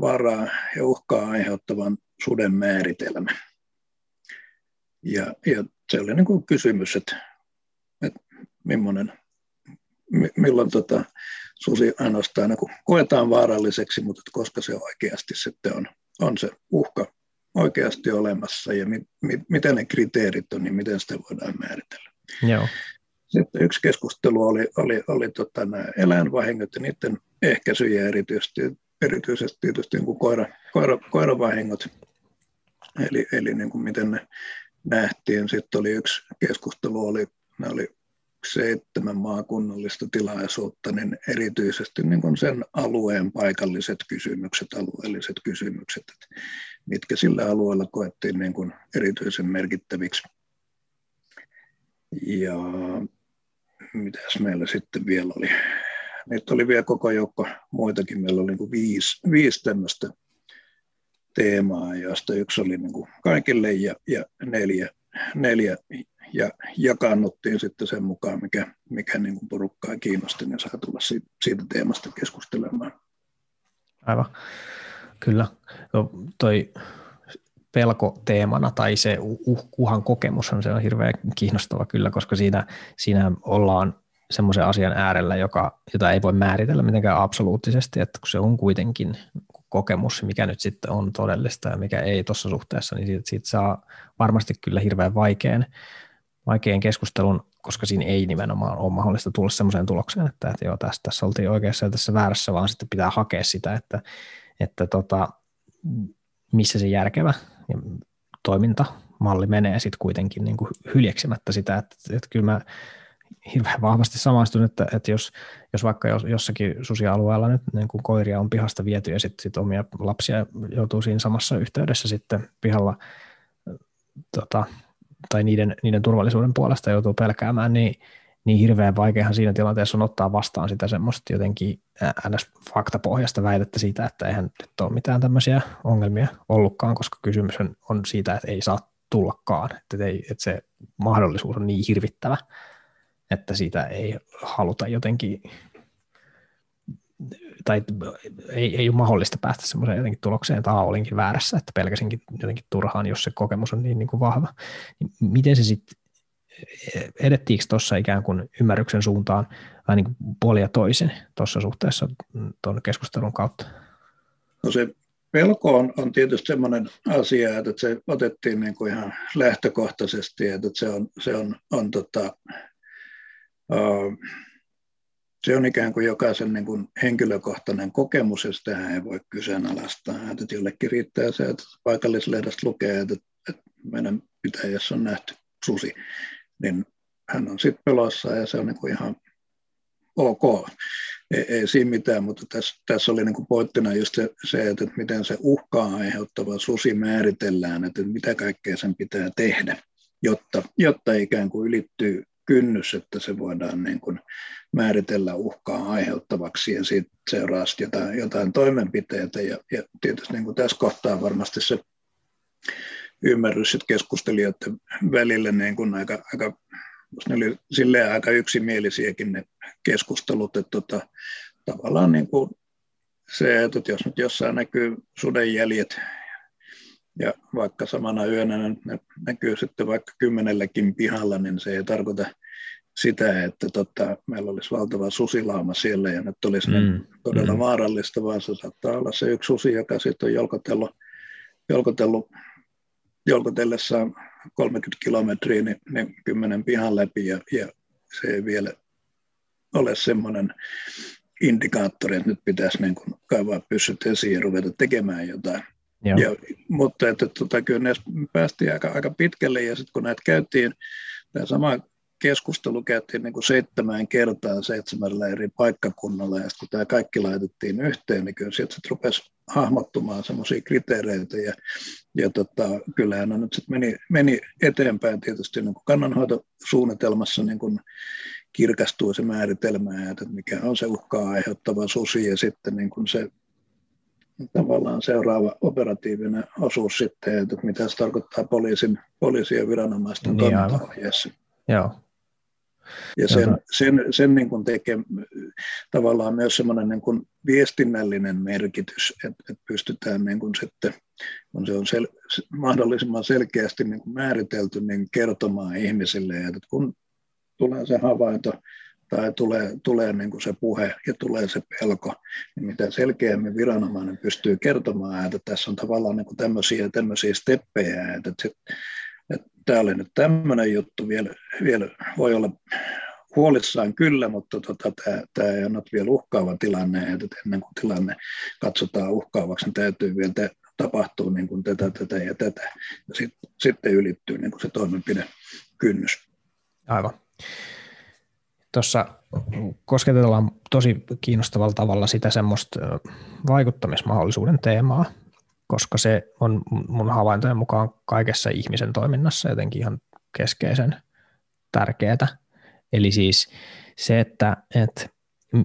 varaa ja uhkaa aiheuttavan suden määritelmä. Ja, ja se oli niin kuin kysymys, että, että millainen, milloin tota, susi ainoastaan niin koetaan vaaralliseksi, mutta että koska se oikeasti sitten on, on se uhka oikeasti olemassa ja mi, mi, mitä ne kriteerit on, niin miten sitä voidaan määritellä. Joo. Sitten yksi keskustelu oli, oli, oli tota, nämä eläinvahingot ja niiden ehkäisy ja erityisesti, erityisesti tietysti niin kuin koira, koira, koiravahingot. eli, eli niin kuin miten ne nähtiin. Sitten oli yksi keskustelu, oli, ne oli seitsemän maakunnallista tilaisuutta, niin erityisesti niin kuin sen alueen paikalliset kysymykset, alueelliset kysymykset, että mitkä sillä alueella koettiin niin kuin erityisen merkittäviksi. Ja mitäs meillä sitten vielä oli? Niitä oli vielä koko joukko muitakin. Meillä oli niin viisi, viisi tämmöistä teemaa, joista yksi oli niin kuin kaikille ja, ja neljä, neljä ja jakannuttiin sitten sen mukaan, mikä, mikä niin kuin porukkaa kiinnosti, niin saa tulla siitä, siitä teemasta keskustelemaan. Aivan, kyllä. No, toi pelko teemana tai se uh, uhan kokemus on, se on hirveän kiinnostava kyllä, koska siinä, siinä ollaan semmoisen asian äärellä, joka, jota ei voi määritellä mitenkään absoluuttisesti, että kun se on kuitenkin kokemus, mikä nyt sitten on todellista ja mikä ei tuossa suhteessa, niin siitä, siitä saa varmasti kyllä hirveän vaikean, vaikean keskustelun, koska siinä ei nimenomaan ole mahdollista tulla semmoiseen tulokseen, että, että joo, tässä, tässä oltiin oikeassa ja tässä väärässä, vaan sitten pitää hakea sitä, että, että tota, missä se järkevä toimintamalli menee sitten kuitenkin niin kuin hyljeksimättä sitä, että, että kyllä mä hirveän vahvasti samaistun, että, että jos, jos vaikka jossakin susialueella nyt niin kuin koiria on pihasta viety ja sitten sit omia lapsia joutuu siinä samassa yhteydessä sitten pihalla tota, tai niiden, niiden turvallisuuden puolesta joutuu pelkäämään, niin, niin hirveän vaikeahan siinä tilanteessa on ottaa vastaan sitä semmoista jotenkin ns. faktapohjasta väitettä siitä, että eihän nyt ole mitään tämmöisiä ongelmia ollutkaan, koska kysymys on siitä, että ei saa tullakaan, että, ei, että se mahdollisuus on niin hirvittävä, että siitä ei haluta jotenkin, tai ei, ei ole mahdollista päästä semmoiseen jotenkin tulokseen, että olinkin väärässä, että pelkäsinkin jotenkin turhaan, jos se kokemus on niin, niin kuin vahva. Niin miten se sitten, edettiinkö tuossa ikään kuin ymmärryksen suuntaan vai niin kuin ja toisin tuossa suhteessa tuon keskustelun kautta? No se pelko on, on tietysti sellainen asia, että se otettiin niin kuin ihan lähtökohtaisesti, että se on, se on, on tota, se on ikään kuin jokaisen niin kuin henkilökohtainen kokemus, ja sitä ei voi kyseenalaistaa. Että jollekin riittää se, että paikallislehdestä lukee, että, että meidän pitäjässä on nähty susi, niin hän on sitten pelossa ja se on niin kuin ihan ok. Ei, ei siinä mitään, mutta tässä, tässä oli niin kuin pointtina just se, se, että miten se uhkaa aiheuttava susi määritellään, että mitä kaikkea sen pitää tehdä, jotta, jotta ikään kuin ylittyy kynnys, että se voidaan niin kuin määritellä uhkaa aiheuttavaksi ja siitä seuraa jotain, jotain toimenpiteitä. Ja, ja tietysti niin kuin tässä kohtaa varmasti se ymmärrys keskustelijoiden välillä niin kuin aika, aika ne oli silleen aika yksimielisiäkin ne keskustelut, että tota, tavallaan niin kuin se, että jos nyt jossain näkyy sudenjäljet ja vaikka samana yönä ne näkyy sitten vaikka kymmenelläkin pihalla, niin se ei tarkoita sitä, että tota, meillä olisi valtava susilauma siellä ja nyt olisi mm. todella mm. vaarallista, vaan se saattaa olla se yksi susi, joka sitten on jolkotellut, jolkotellut jolkotellessaan 30 kilometriä niin, niin kymmenen pihan läpi ja, ja se ei vielä ole semmoinen indikaattori, että nyt pitäisi niin kuin kaivaa pyssyt esiin ja ruveta tekemään jotain. Ja, mutta että, tota, kyllä ne päästiin aika, aika pitkälle ja sitten kun näitä käytiin, tämä sama keskustelu käytiin niin kuin seitsemään kertaa seitsemällä eri paikkakunnalla, ja kun tämä kaikki laitettiin yhteen, niin kyllä sieltä rupesi hahmottumaan semmoisia kriteereitä, ja, ja tota, kyllähän on nyt sit meni, meni eteenpäin tietysti niin kuin kannanhoitosuunnitelmassa niin kuin kirkastuu se määritelmä, että mikä on se uhkaa aiheuttava susi, ja sitten niin kuin se tavallaan seuraava operatiivinen osuus sitten, että mitä se tarkoittaa poliisin, ja viranomaisten niin, toimintaohjeessa. Joo, ja sen, sen, sen niin kuin tekee tavallaan myös semmoinen niin kuin viestinnällinen merkitys, että, että pystytään niin kuin sitten, kun se on sel, mahdollisimman selkeästi niin kuin määritelty, niin kertomaan ihmisille, että kun tulee se havainto tai tulee, tulee niin kuin se puhe ja tulee se pelko, niin mitä selkeämmin viranomainen pystyy kertomaan, että tässä on tavallaan niin kuin tämmöisiä, tämmöisiä steppejä, että, että tämä oli nyt tämmöinen juttu, vielä, vielä voi olla huolissaan kyllä, mutta tota, tämä, ei ole vielä uhkaava tilanne, että ennen kuin tilanne katsotaan uhkaavaksi, niin täytyy vielä te, tapahtuu niin kuin tätä, tätä ja tätä. Ja sit, sitten ylittyy niin kuin se toimenpidekynnys. Aivan. Tuossa kosketellaan tosi kiinnostavalla tavalla sitä semmoista vaikuttamismahdollisuuden teemaa, koska se on mun havaintojen mukaan kaikessa ihmisen toiminnassa jotenkin ihan keskeisen tärkeää. Eli siis se, että, että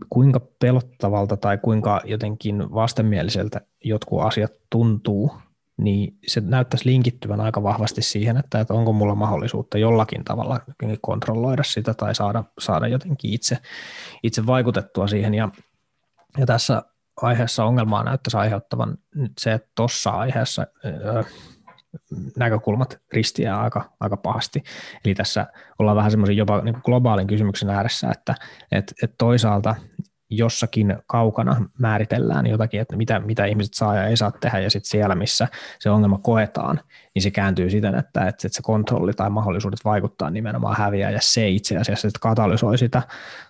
kuinka pelottavalta tai kuinka jotenkin vastenmieliseltä jotkut asiat tuntuu, niin se näyttäisi linkittyvän aika vahvasti siihen, että, että onko mulla mahdollisuutta jollakin tavalla kontrolloida sitä tai saada, saada jotenkin itse, itse vaikutettua siihen. Ja, ja tässä aiheessa ongelmaa näyttäisi aiheuttavan nyt se, että tuossa aiheessa öö, näkökulmat ristiää aika, aika pahasti. Eli tässä ollaan vähän semmoisen jopa niin globaalin kysymyksen ääressä, että et, et toisaalta jossakin kaukana määritellään jotakin, että mitä, mitä ihmiset saa ja ei saa tehdä, ja sitten siellä, missä se ongelma koetaan, niin se kääntyy siten, että, että se kontrolli tai mahdollisuudet vaikuttaa nimenomaan häviää, ja se itse asiassa että katalysoi, sitä,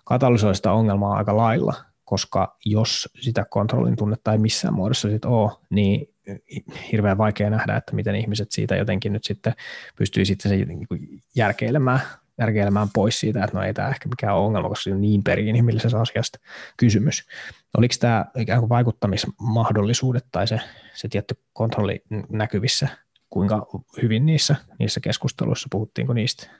katalysoi sitä ongelmaa aika lailla, koska jos sitä kontrollin tunnetta ei missään muodossa sit ole, niin hirveän vaikea nähdä, että miten ihmiset siitä jotenkin nyt sitten pystyy sitten se järkeilemään, järkeilemään pois siitä, että no ei tämä ehkä mikään ongelma, koska se on niin periinhimillisestä asiasta kysymys. Oliko tämä ikään kuin vaikuttamismahdollisuudet tai se, se tietty kontrolli näkyvissä, kuinka hyvin niissä, niissä keskusteluissa puhuttiinko niistä?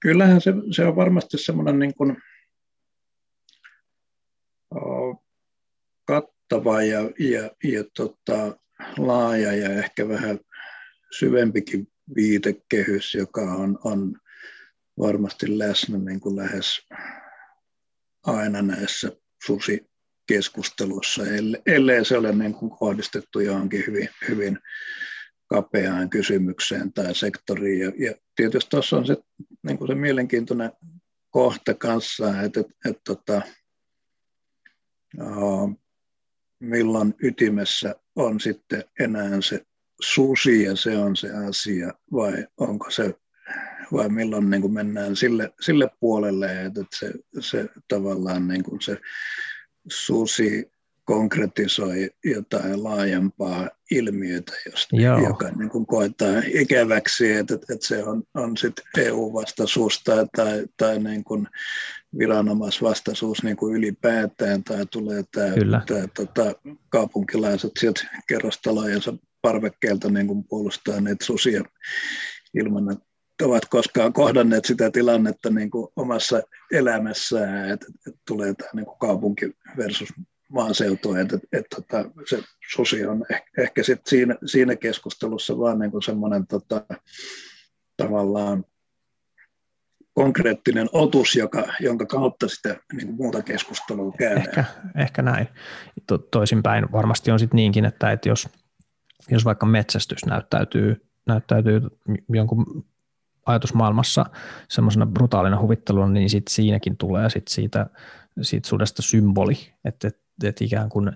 Kyllähän se, se on varmasti semmoinen niin kuin, kattava ja, ja, ja tota, laaja ja ehkä vähän syvempikin viitekehys, joka on, on varmasti läsnä niin kuin lähes aina näissä susikeskusteluissa, ellei se ole niin kuin kohdistettu johonkin hyvin, hyvin kapeaan kysymykseen tai sektoriin. Ja, ja tietysti tuossa on se, niin kuin se mielenkiintoinen kohta kanssa, että, että, että, tota, milloin ytimessä on sitten enää se susi ja se on se asia, vai onko se, vai milloin niin kuin mennään sille, sille puolelle, että se, se tavallaan niin kuin se susi konkretisoi jotain laajempaa ilmiötä, josta, joka niin kuin koetaan ikäväksi, että, että se on, on sit EU-vastaisuus tai, tai, tai niin kuin viranomaisvastaisuus niin kuin ylipäätään, tai tulee tämä, tämä tota, kaupunkilaiset sieltä kerrostalojensa parvekkeelta niin kuin puolustaa näitä susia ilman, että ovat koskaan kohdanneet sitä tilannetta niin kuin omassa elämässään, että, että tulee tämä niin kuin kaupunki versus maaseutu, että, että, että, että se susi on ehkä, ehkä sit siinä, siinä keskustelussa vaan niin semmoinen tota, tavallaan konkreettinen otus, joka, jonka kautta sitä niin kuin muuta keskustelua käydään. Ehkä, ehkä näin. To, toisinpäin varmasti on sitten niinkin, että, että jos, jos vaikka metsästys näyttäytyy, näyttäytyy jonkun ajatusmaailmassa semmoisena brutaalina huvitteluna, niin sit siinäkin tulee sit siitä, siitä sudesta symboli, että, että, että ikään kuin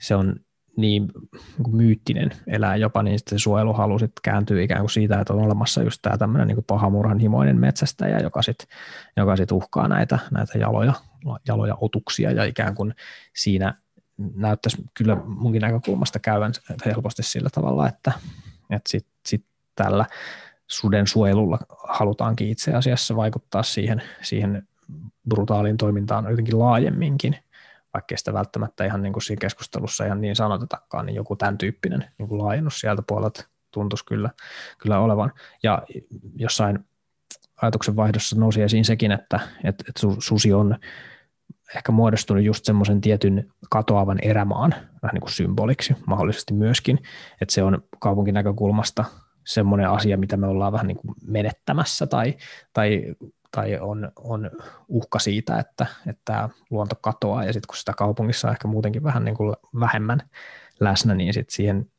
se on niin, niin myyttinen elää jopa, niin sitten suojeluhalu sitten kääntyy ikään kuin siitä, että on olemassa just tämä tämmöinen niin pahamurhanhimoinen metsästäjä, joka sitten joka sit uhkaa näitä, näitä jaloja, jaloja otuksia ja ikään kuin siinä näyttäisi kyllä munkin näkökulmasta käyvän helposti sillä tavalla, että, että sitten sit tällä suden suojelulla halutaankin itse asiassa vaikuttaa siihen, siihen brutaaliin toimintaan jotenkin laajemminkin vaikkei sitä välttämättä ihan niin kuin siinä keskustelussa ihan niin sanotetakaan, niin joku tämän tyyppinen niin kuin laajennus sieltä puolelta tuntuisi kyllä, kyllä olevan. Ja jossain ajatuksen vaihdossa nousi esiin sekin, että, että, että susi on ehkä muodostunut just semmoisen tietyn katoavan erämaan vähän niin kuin symboliksi mahdollisesti myöskin, että se on kaupunkin näkökulmasta semmoinen asia, mitä me ollaan vähän niin kuin menettämässä tai, tai tai on, on uhka siitä, että, että luonto katoaa. Ja sitten kun sitä kaupungissa on ehkä muutenkin vähän niin kuin vähemmän läsnä, niin sitten siihen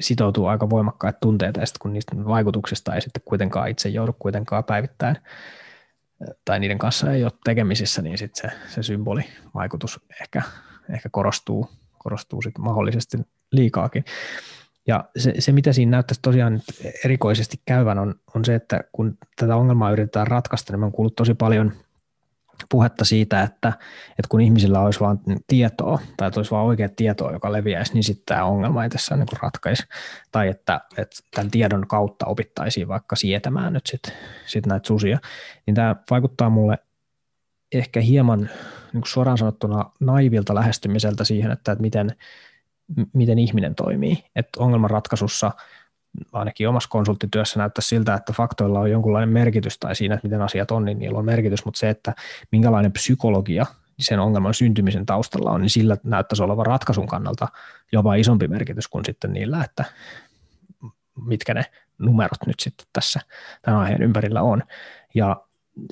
sitoutuu aika voimakkaat tunteet. Ja sitten kun niistä vaikutuksista ei sitten kuitenkaan itse joudu kuitenkaan päivittäin tai niiden kanssa ei ole tekemisissä, niin sitten se, se symbolivaikutus ehkä, ehkä korostuu, korostuu sitten mahdollisesti liikaakin. Ja se, se, mitä siinä näyttäisi tosiaan erikoisesti käyvän, on, on se, että kun tätä ongelmaa yritetään ratkaista, niin me on kuullut tosi paljon puhetta siitä, että, että kun ihmisillä olisi vain tietoa tai että olisi vain oikea tietoa, joka leviäisi, niin sitten tämä ongelma ei tässä niin ratkaisi. Tai että, että tämän tiedon kautta opittaisiin vaikka sietämään nyt sitten sit näitä susia. Niin tämä vaikuttaa mulle ehkä hieman niin suoraan sanottuna naivilta lähestymiseltä siihen, että, että miten, miten ihminen toimii. Että ongelmanratkaisussa ainakin omassa konsulttityössä näyttää siltä, että faktoilla on jonkunlainen merkitys tai siinä, että miten asiat on, niin niillä on merkitys, mutta se, että minkälainen psykologia sen ongelman syntymisen taustalla on, niin sillä näyttäisi olevan ratkaisun kannalta jopa isompi merkitys kuin sitten niillä, että mitkä ne numerot nyt sitten tässä tämän aiheen ympärillä on. Ja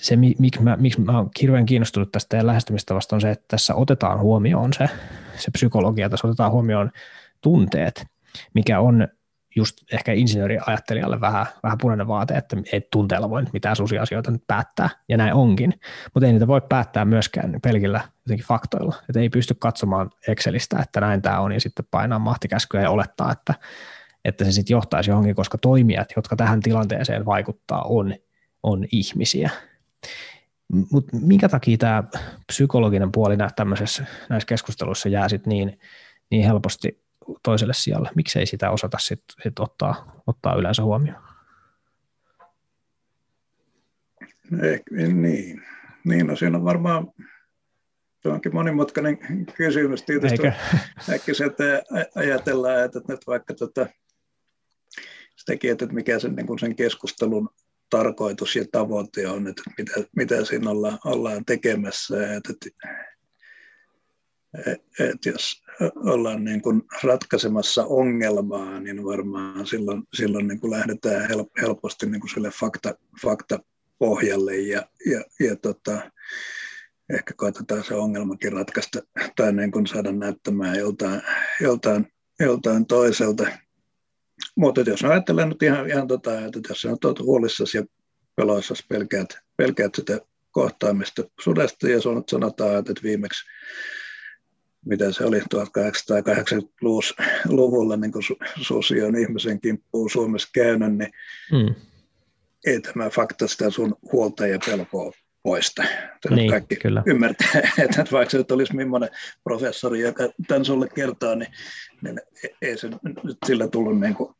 se, miksi mä, miksi mä olen hirveän kiinnostunut tästä teidän lähestymistavasta on se, että tässä otetaan huomioon se, se psykologia, tässä otetaan huomioon tunteet, mikä on just ehkä insinööriajattelijalle vähän, vähän punainen vaate, että ei tunteella voi mitään susiasioita nyt päättää, ja näin onkin, mutta ei niitä voi päättää myöskään pelkillä jotenkin faktoilla, että ei pysty katsomaan Excelistä, että näin tämä on, ja sitten painaa mahtikäskyä ja olettaa, että, että se sitten johtaisi johonkin, koska toimijat, jotka tähän tilanteeseen vaikuttaa, on, on ihmisiä. Mutta minkä takia tämä psykologinen puoli näissä keskusteluissa jää sitten niin, niin helposti toiselle sijalle? Miksei sitä osata sit, sit ottaa, ottaa yleensä huomioon? Eh, niin. niin, no siinä on varmaan se onkin monimutkainen kysymys. Tietysti että ajatellaan, että nyt vaikka tota, sitäkin, että mikä sen, niin sen keskustelun tarkoitus ja tavoite on, että mitä, mitä siinä ollaan, ollaan tekemässä. Että, että jos ollaan niin kuin ratkaisemassa ongelmaa, niin varmaan silloin, silloin niin kuin lähdetään helposti niin kuin sille fakta, faktapohjalle ja, ja, ja tota, ehkä koetetaan se ongelmakin ratkaista tai niin kuin saada näyttämään joltain, joltain, joltain toiselta. Mutta jos ajatellaan nyt ihan, ihan tota, että jos on olet huolissasi ja peloissasi pelkäät, pelkäät sitä kohtaamista sudesta ja sanotaan, että viimeksi mitä se oli 1880-luvulla, niin kun susi on ihmisen kimppuun Suomessa käynyt, niin mm. ei tämä fakta sitä sun huolta ja pelkoa poista. niin, kaikki kyllä. ymmärtää, *laughs* että vaikka se olisi millainen professori, joka tämän sulle kertoo, niin, niin ei se nyt sillä tullut niin kuin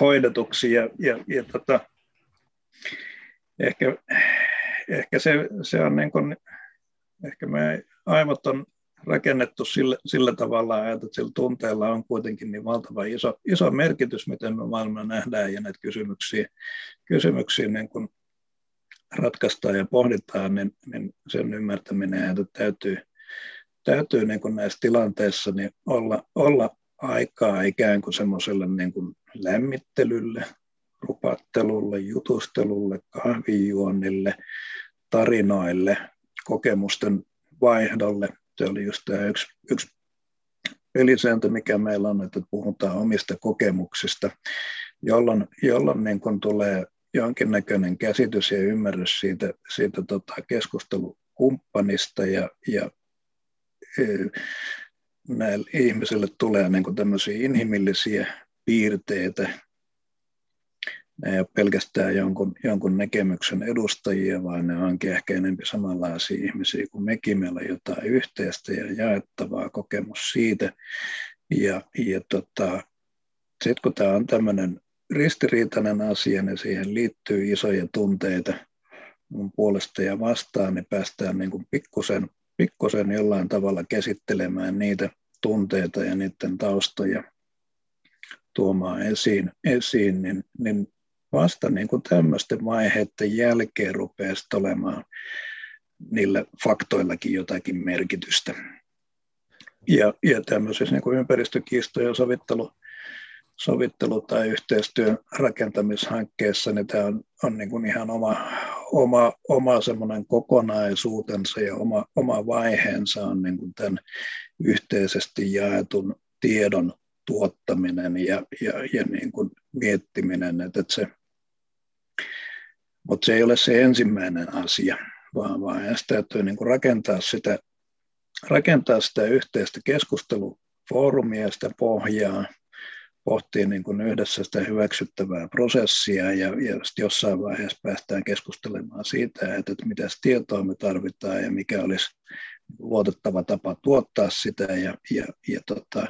hoidetuksi. Ja, ja, ja tota, ehkä, ehkä se, se on niin kuin, ehkä me aivot on rakennettu sillä, sillä tavalla, että sillä tunteella on kuitenkin niin valtava iso, iso merkitys, miten me maailma nähdään ja näitä kysymyksiä, kysymyksiä niin kun ratkaistaan ja pohditaan, niin, niin sen ymmärtäminen, että täytyy, täytyy niin kuin näissä tilanteissa niin olla, olla aikaa ikään kuin semmoiselle niin kuin lämmittelylle, rupattelulle, jutustelulle, kahvijuonnille, tarinoille, kokemusten vaihdolle – se oli just tämä yksi, yksi pelisääntö, mikä meillä on, että puhutaan omista kokemuksista, jolloin, jolloin niin kun tulee jonkinnäköinen käsitys ja ymmärrys siitä, siitä tota keskustelukumppanista ja, ja e, näille ihmisille tulee niin tämmöisiä inhimillisiä piirteitä, ne ei ole pelkästään jonkun, jonkun näkemyksen edustajia, vaan ne onkin ehkä enemmän samanlaisia ihmisiä kuin mekin. Meillä on jotain yhteistä ja jaettavaa kokemus siitä. Ja, ja tota, sitten kun tämä on tämmöinen ristiriitainen asia, niin siihen liittyy isoja tunteita mun puolesta ja vastaan, niin päästään niin kuin pikkusen, pikkusen jollain tavalla käsittelemään niitä tunteita ja niiden taustoja tuomaan esiin, esiin niin, niin vasta niin kuin tämmöisten vaiheiden jälkeen rupeaa olemaan niillä faktoillakin jotakin merkitystä. Ja, ja tämmöisessä niin kuin ympäristökiistojen sovittelu, sovittelu tai yhteistyön rakentamishankkeessa, niin tämä on, on niin kuin ihan oma, oma, oma semmoinen kokonaisuutensa ja oma, oma vaiheensa on niin kuin tämän yhteisesti jaetun tiedon tuottaminen ja, ja, ja niin kuin miettiminen, että, että se mutta se ei ole se ensimmäinen asia, vaan, vaan sitä täytyy niin kuin rakentaa, sitä, rakentaa sitä yhteistä keskustelufoorumia, sitä pohjaa, pohtii niin kuin yhdessä sitä hyväksyttävää prosessia ja, ja jossain vaiheessa päästään keskustelemaan siitä, että, että mitä tietoa me tarvitaan ja mikä olisi luotettava tapa tuottaa sitä ja, ja, ja tota,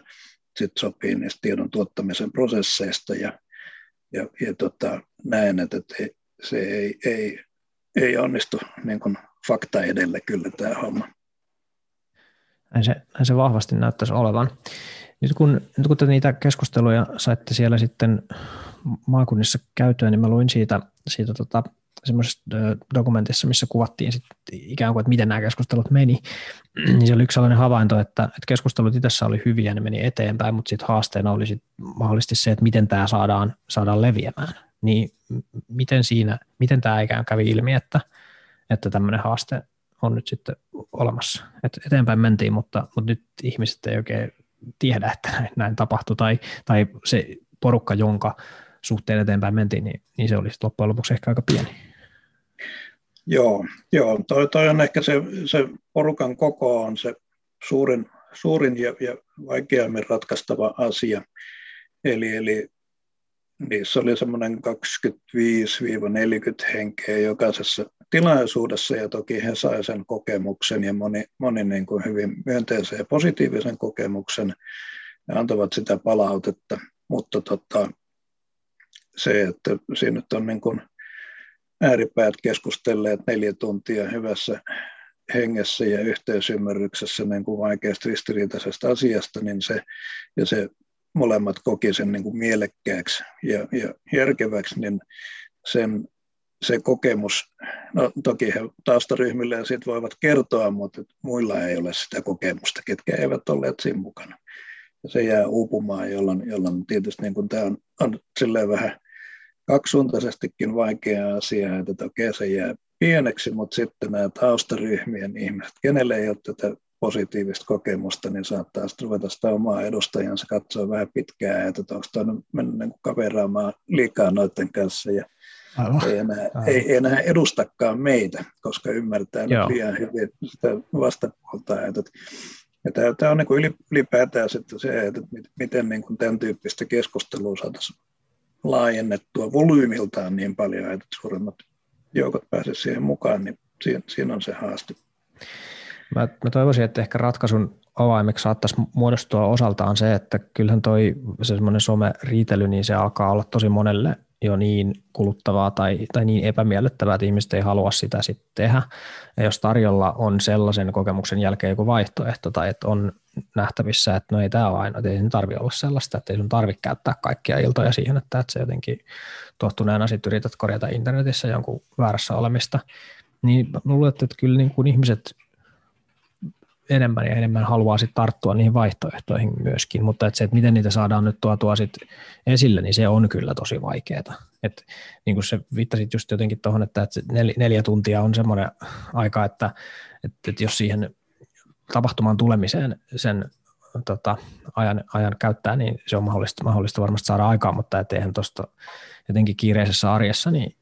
sitten sopii niistä tiedon tuottamisen prosesseista ja, ja, ja tota, näen, että, että se ei, ei, ei onnistu niin kuin fakta edellä kyllä tämä homma. Näin se, näin se vahvasti näyttäisi olevan. Nyt kun, nyt kun te niitä keskusteluja saitte siellä sitten maakunnissa käytyä, niin mä luin siitä, siitä tota, semmoisessa dokumentissa, missä kuvattiin sit ikään kuin, että miten nämä keskustelut meni, *clears throat* niin se oli yksi sellainen havainto, että, että keskustelut itse oli hyviä, ne meni eteenpäin, mutta sitten haasteena oli sit mahdollisesti se, että miten tämä saadaan, saadaan leviämään. Niin miten siinä, miten tämä ikään kävi ilmi, että, että tämmöinen haaste on nyt sitten olemassa. Et eteenpäin mentiin, mutta, mutta nyt ihmiset ei oikein tiedä, että näin, näin tapahtui, tai, tai se porukka, jonka suhteen eteenpäin mentiin, niin, niin se olisi loppujen lopuksi ehkä aika pieni. Joo, joo toi, toi on ehkä se, se porukan koko on se suurin, suurin ja, ja vaikeammin ratkaistava asia. Eli, eli niissä oli semmoinen 25-40 henkeä jokaisessa tilaisuudessa ja toki he saivat sen kokemuksen ja moni, moni niin kuin hyvin myönteisen ja positiivisen kokemuksen. Ja antavat sitä palautetta, mutta tota, se, että siinä nyt on niin kuin ääripäät keskustelleet neljä tuntia hyvässä hengessä ja yhteisymmärryksessä niin kuin vaikeasta ristiriitaisesta asiasta, niin se, ja se molemmat koki sen niin kuin mielekkääksi ja, ja järkeväksi, niin sen, se kokemus, no toki he taustaryhmille siitä voivat kertoa, mutta muilla ei ole sitä kokemusta, ketkä eivät olleet siinä mukana. Ja se jää uupumaan, jolloin, jolloin tietysti niin kuin tämä on, on silleen vähän kaksisuuntaisestikin vaikea asia, että okei se jää pieneksi, mutta sitten nämä taustaryhmien ihmiset, kenelle ei ole tätä positiivista kokemusta, niin saattaa sitten ruveta sitä omaa edustajansa katsoa vähän pitkään, että onko toinen mennyt niin kaveraamaan liikaa noiden kanssa ja ei enää, ei enää edustakaan meitä, koska ymmärtää nyt liian hyvin sitä vastapuolta. Että, ja tämä, tämä on niin ylipäätään sitten se, että miten niin kuin tämän tyyppistä keskustelua saataisiin laajennettua volyymiltaan niin paljon, että suuremmat joukot pääsevät siihen mukaan, niin siinä, siinä on se haaste. Mä, mä toivoisin, että ehkä ratkaisun avaimeksi saattaisi muodostua osaltaan se, että kyllähän toi se semmoinen some-riitely, niin se alkaa olla tosi monelle jo niin kuluttavaa tai, tai niin epämiellyttävää, että ihmiset ei halua sitä sitten tehdä. Ja jos tarjolla on sellaisen kokemuksen jälkeen joku vaihtoehto tai että on nähtävissä, että no ei tämä ole aina, että ei tarvitse olla sellaista, että ei sun tarvitse käyttää kaikkia iltoja siihen, että, että se jotenkin tuottuneena sitten yrität korjata internetissä jonkun väärässä olemista, niin luulen, että kyllä niin kuin ihmiset enemmän ja enemmän haluaa sitten tarttua niihin vaihtoehtoihin myöskin, mutta että se, että miten niitä saadaan nyt tuotua sit esille, niin se on kyllä tosi vaikeaa. että niin kuin se viittasit just jotenkin tuohon, että, että neljä, neljä tuntia on semmoinen aika, että, että, että jos siihen tapahtumaan tulemiseen sen tota, ajan, ajan käyttää, niin se on mahdollista, mahdollista varmasti saada aikaa, mutta eihän tuosta jotenkin kiireisessä arjessa niin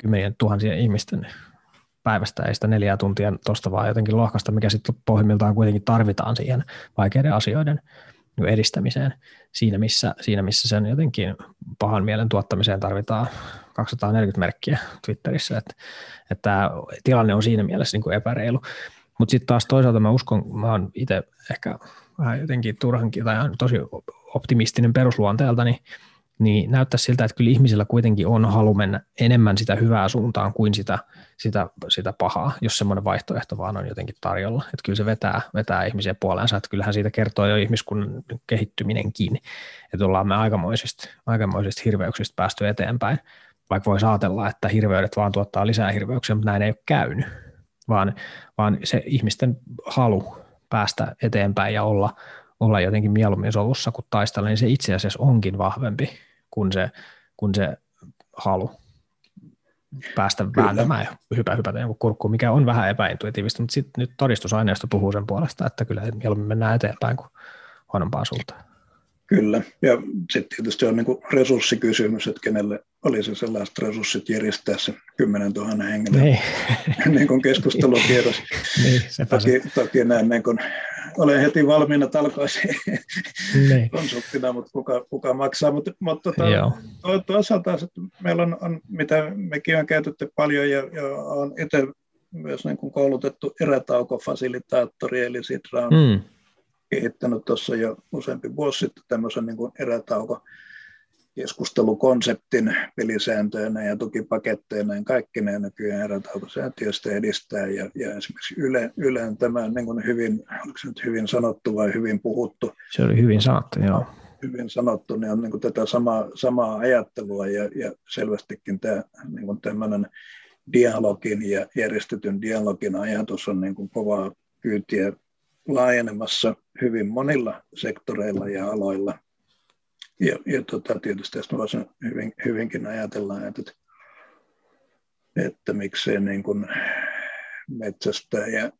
kymmenien tuhansien ihmisten päivästä ei sitä neljää tuntia tuosta vaan jotenkin lohkasta, mikä sitten pohjimmiltaan kuitenkin tarvitaan siihen vaikeiden asioiden edistämiseen. Siinä missä, siinä missä sen jotenkin pahan mielen tuottamiseen tarvitaan 240 merkkiä Twitterissä, että, että tilanne on siinä mielessä niin kuin epäreilu. Mutta sitten taas toisaalta mä uskon, mä oon itse ehkä vähän jotenkin turhankin tai tosi optimistinen perusluonteelta, niin niin näyttää siltä, että kyllä ihmisillä kuitenkin on halu mennä enemmän sitä hyvää suuntaan kuin sitä, sitä, sitä pahaa, jos semmoinen vaihtoehto vaan on jotenkin tarjolla. Että kyllä se vetää, vetää ihmisiä puoleensa, että kyllähän siitä kertoo jo ihmiskunnan kehittyminenkin, että ollaan me aikamoisista, aikamoisista hirveyksistä päästy eteenpäin, vaikka voisi ajatella, että hirveydet vaan tuottaa lisää hirveyksiä, mutta näin ei ole käynyt, vaan, vaan se ihmisten halu päästä eteenpäin ja olla, olla jotenkin mieluummin sovussa kuin taistella, niin se itse asiassa onkin vahvempi kuin se, kuin se halu päästä Kyllä. vääntämään ja hypä, hypätä jonkun kurkkuun, mikä on vähän epäintuitiivista, mutta sitten nyt todistusaineisto puhuu sen puolesta, että kyllä mieluummin mennään eteenpäin kuin huonompaan suuntaan. Kyllä, ja sitten tietysti on niin kuin resurssikysymys, että kenelle olisi sellaiset resurssit järjestää se 10 000 henkilöä niin. *laughs* niin kuin keskustelukierros. niin, toki, toki näin niin kuin olen heti valmiina talkoisiin niin. *laughs* konsulttina, mutta kuka, kuka maksaa. Mutta, mutta tota, toisaalta että meillä on, on, mitä mekin on käytetty paljon ja, ja on itse myös niin kuin koulutettu erätaukofasilitaattori, eli Sitra on mm. Kehittänyt tuossa jo useampi vuosi sitten tämmöisen niin kuin erätauko keskustelukonseptin pelisääntöinä ja tukipaketteina ja kaikki ne nykyään erätautosäätiöstä edistää ja, ja esimerkiksi Yle, Ylen tämä niin kuin hyvin, onko se nyt hyvin sanottu vai hyvin puhuttu? Se oli hyvin sanottu, joo. Hyvin sanottu, niin on niin kuin tätä samaa, samaa ajattelua ja, ja selvästikin tämä niin kuin tämmöinen dialogin ja järjestetyn dialogin ajatus on niin kuin kovaa kyytiä laajenemassa hyvin monilla sektoreilla ja aloilla. Ja, ja tota, tietysti tästä voisi hyvin, hyvinkin ajatella, että, että miksei niin kuin metsästäjä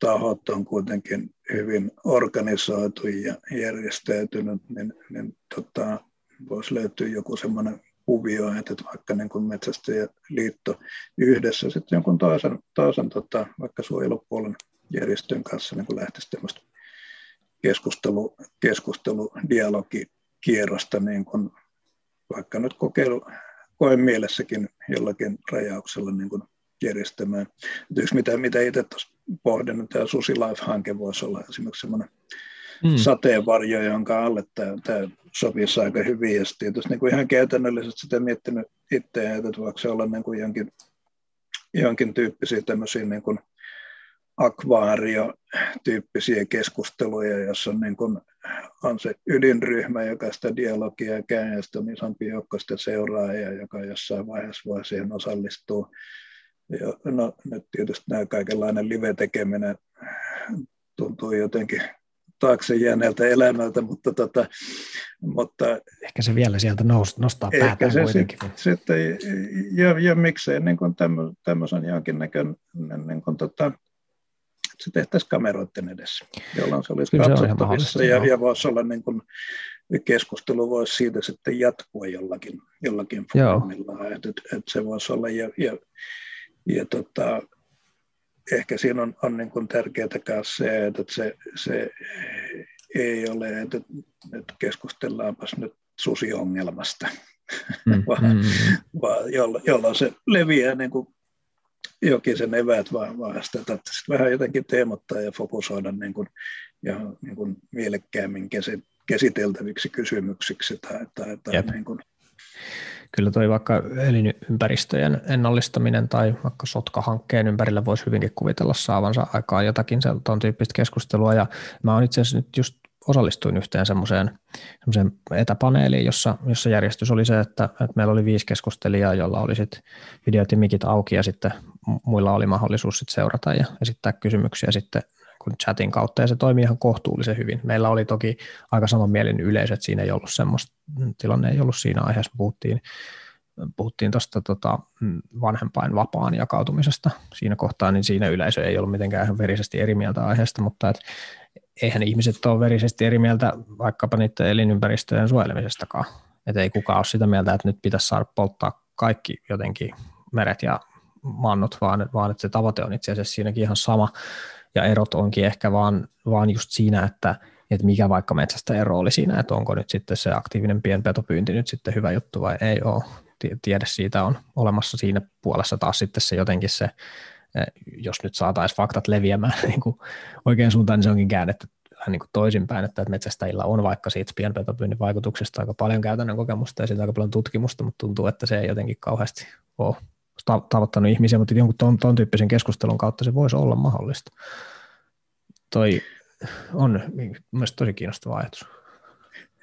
tahot on kuitenkin hyvin organisoitu ja järjestäytynyt, niin, niin tota, voisi löytyä joku semmoinen kuvio, että vaikka niin kuin metsästäjäliitto yhdessä sitten jonkun toisen, toisen tota, vaikka suojelupuolen järjestön kanssa niin lähtisi tämmöistä keskustelu, keskustelu dialogi kierrosta niin kuin, vaikka nyt kokeilu, koen mielessäkin jollakin rajauksella niin kuin järjestämään. Yksi mitä, mitä itse tuossa pohdin, niin tämä Susi Life-hanke voisi olla esimerkiksi semmoinen mm. sateenvarjo, jonka alle tämä, tämä sopisi aika hyvin. Ja tietysti niin kuin ihan käytännöllisesti sitä miettinyt itse, että voiko se olla niin kuin jonkin, jonkin tyyppisiä tämmöisiä niin kuin akvaario-tyyppisiä keskusteluja, jossa on, niin kuin, on se ydinryhmä, joka sitä dialogia käy, ja sitten on isompi joukko sitä seuraajia, joka jossain vaiheessa voi siihen osallistua. Ja, no, nyt tietysti nämä kaikenlainen live-tekeminen tuntuu jotenkin taakse jääneeltä elämältä, mutta, tota, mutta ehkä se vielä sieltä nous, nostaa päätään se kuitenkin. Sit, sitten, ja, ja miksei niin kuin tämmöisen jonkinnäköinen niin kuin, tota, se tehtäisiin kameroiden edessä, jolloin se olisi Kyllä katsottavissa. se ja, ja voisi olla niin kuin, keskustelu voisi siitä sitten jatkua jollakin, jollakin foorumilla, että, että, että se voisi olla ja, ja, ja tota, ehkä siinä on, on niin kuin tärkeää myös se, että se, se ei ole, että, että keskustellaanpas nyt susiongelmasta, mm, *laughs* vaan, mm, mm. vaan jolloin, jolloin se leviää niin kuin sen eväät, vaan, vaan sitä tarvitsisi vähän jotenkin teemottaa ja fokusoida niin kuin, ja niin kuin mielekkäämmin käsiteltäviksi kysymyksiksi. Tai, tai, tai niin kuin. Kyllä toi vaikka elinympäristöjen ennallistaminen tai vaikka sotkahankkeen ympärillä voisi hyvinkin kuvitella saavansa aikaa jotakin tuon tyyppistä keskustelua. Ja mä oon itse asiassa nyt just osallistuin yhteen semmoiseen, semmoiseen etäpaneeliin, jossa, jossa järjestys oli se, että, että meillä oli viisi keskustelijaa, jolla oli sitten videot ja mikit auki ja sitten muilla oli mahdollisuus sit seurata ja esittää kysymyksiä sitten kun chatin kautta. Ja se toimii ihan kohtuullisen hyvin. Meillä oli toki aika samanmielinen yleisö, että siinä ei ollut semmoista, tilanne ei ollut siinä aiheessa, puhuttiin puhuttiin tuosta tota, vanhempain vapaan jakautumisesta. Siinä kohtaa, niin siinä yleisö ei ollut mitenkään ihan verisesti eri mieltä aiheesta, mutta et eihän ihmiset ole verisesti eri mieltä vaikkapa niiden elinympäristöjen suojelemisestakaan. Että ei kukaan ole sitä mieltä, että nyt pitäisi saada polttaa kaikki jotenkin meret ja mannut, vaan, vaan että se tavoite on itse asiassa siinäkin ihan sama. Ja erot onkin ehkä vaan, vaan just siinä, että, että mikä vaikka metsästä ero oli siinä, että onko nyt sitten se aktiivinen pienpetopyynti nyt sitten hyvä juttu vai ei ole. Tiede siitä on olemassa siinä puolessa taas sitten se jotenkin se jos nyt saataisiin faktat leviämään *laughs* niin kuin oikein suuntaan, niin se onkin käännetty vähän niin toisinpäin, että metsästäjillä on vaikka siitä pienpetopyynnin vaikutuksesta aika paljon käytännön kokemusta ja siitä aika paljon tutkimusta, mutta tuntuu, että se ei jotenkin kauheasti ole tavoittanut ihmisiä, mutta jonkun ton, ton tyyppisen keskustelun kautta se voisi olla mahdollista. Toi on mielestäni tosi kiinnostava ajatus.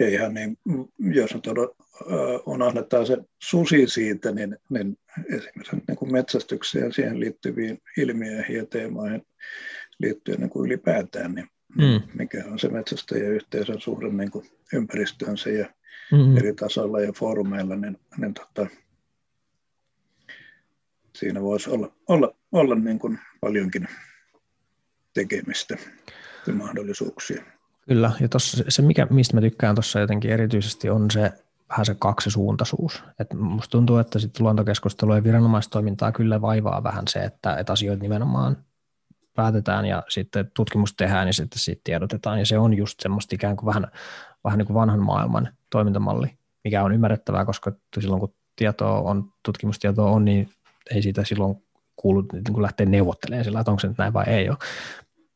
Eihän niin, jos nyt unohdetaan se susi siitä, niin, niin esimerkiksi niin kuin metsästykseen ja siihen liittyviin ilmiöihin ja teemoihin liittyen niin kuin ylipäätään, niin mm. mikä on se metsästäjäyhteisön suhde niin kuin ympäristöönsä ja mm-hmm. eri tasoilla ja foorumeilla, niin, niin tota, siinä voisi olla, olla, olla niin kuin paljonkin tekemistä ja mahdollisuuksia. Kyllä, ja tossa se, mikä, mistä mä tykkään tuossa jotenkin erityisesti on se vähän se kaksisuuntaisuus. Et musta tuntuu, että sit luontokeskustelu ja viranomaistoimintaa kyllä vaivaa vähän se, että, että asioita nimenomaan päätetään ja sitten tutkimus tehdään, niin sitten siitä tiedotetaan. Ja se on just semmoista ikään kuin vähän, vähän niin kuin vanhan maailman toimintamalli, mikä on ymmärrettävää, koska silloin kun tietoa on, tutkimustietoa on, niin ei siitä silloin kuulu niin lähteä neuvottelemaan sillä, että onko se nyt näin vai ei ole.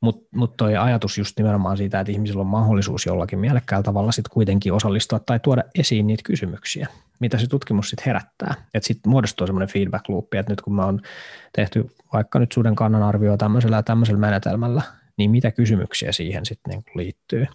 Mutta mut toi ajatus just nimenomaan siitä, että ihmisillä on mahdollisuus jollakin mielekkäällä tavalla sitten kuitenkin osallistua tai tuoda esiin niitä kysymyksiä, mitä se tutkimus sitten herättää. Että sitten muodostuu semmoinen feedback loop, että nyt kun me on tehty vaikka nyt suden kannan arvioa tämmöisellä ja tämmöisellä menetelmällä, niin mitä kysymyksiä siihen sitten niin liittyy.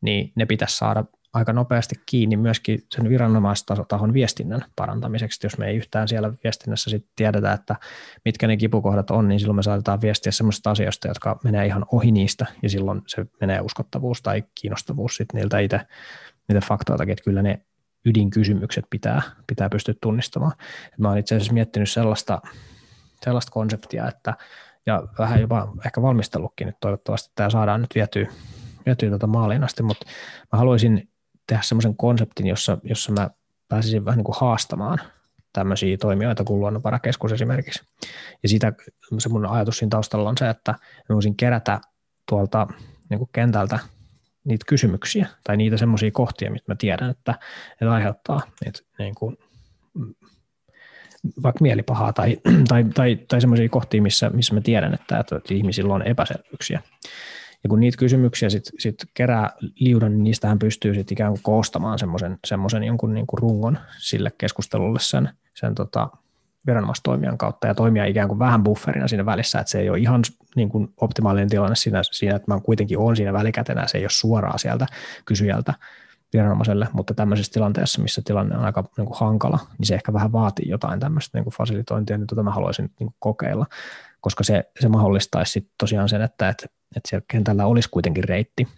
Niin ne pitäisi saada aika nopeasti kiinni myöskin sen viranomaistahon viestinnän parantamiseksi. Jos me ei yhtään siellä viestinnässä sit tiedetä, että mitkä ne kipukohdat on, niin silloin me saatetaan viestiä sellaisista asioista, jotka menee ihan ohi niistä, ja silloin se menee uskottavuus tai kiinnostavuus sit niiltä itse, niitä faktoiltakin, että kyllä ne ydinkysymykset pitää, pitää pystyä tunnistamaan. Et mä oon itse asiassa miettinyt sellaista, sellaista konseptia, että ja vähän jopa ehkä valmistellutkin nyt toivottavasti tämä saadaan nyt vietyä, vietyä tuota maaliin asti, mutta mä haluaisin tehdä semmoisen konseptin, jossa, jossa mä pääsisin vähän niin kuin haastamaan tämmöisiä toimijoita kuin Luonnonvarakeskus esimerkiksi. Ja siitä se mun ajatus siinä taustalla on se, että mä voisin kerätä tuolta niin kuin kentältä niitä kysymyksiä tai niitä semmoisia kohtia, mitä mä tiedän, että, että aiheuttaa niitä niin kuin, vaikka mielipahaa tai, tai, tai, tai semmoisia kohtia, missä, missä mä tiedän, että, että ihmisillä on epäselvyyksiä. Ja kun niitä kysymyksiä sitten sit kerää liudan, niin niistähän pystyy sitten ikään kuin koostamaan semmoisen, jonkun niin kuin rungon sille keskustelulle sen, sen tota, viranomaistoimijan kautta ja toimia ikään kuin vähän bufferina siinä välissä, että se ei ole ihan niin kuin optimaalinen tilanne siinä, siinä, että mä kuitenkin olen siinä välikätenä, se ei ole suoraan sieltä kysyjältä viranomaiselle, mutta tämmöisessä tilanteessa, missä tilanne on aika niin kuin hankala, niin se ehkä vähän vaatii jotain tämmöistä niin kuin fasilitointia, niin tota mä haluaisin niin kuin kokeilla, koska se, se mahdollistaisi sit tosiaan sen, että, että että siellä kentällä olisi kuitenkin reitti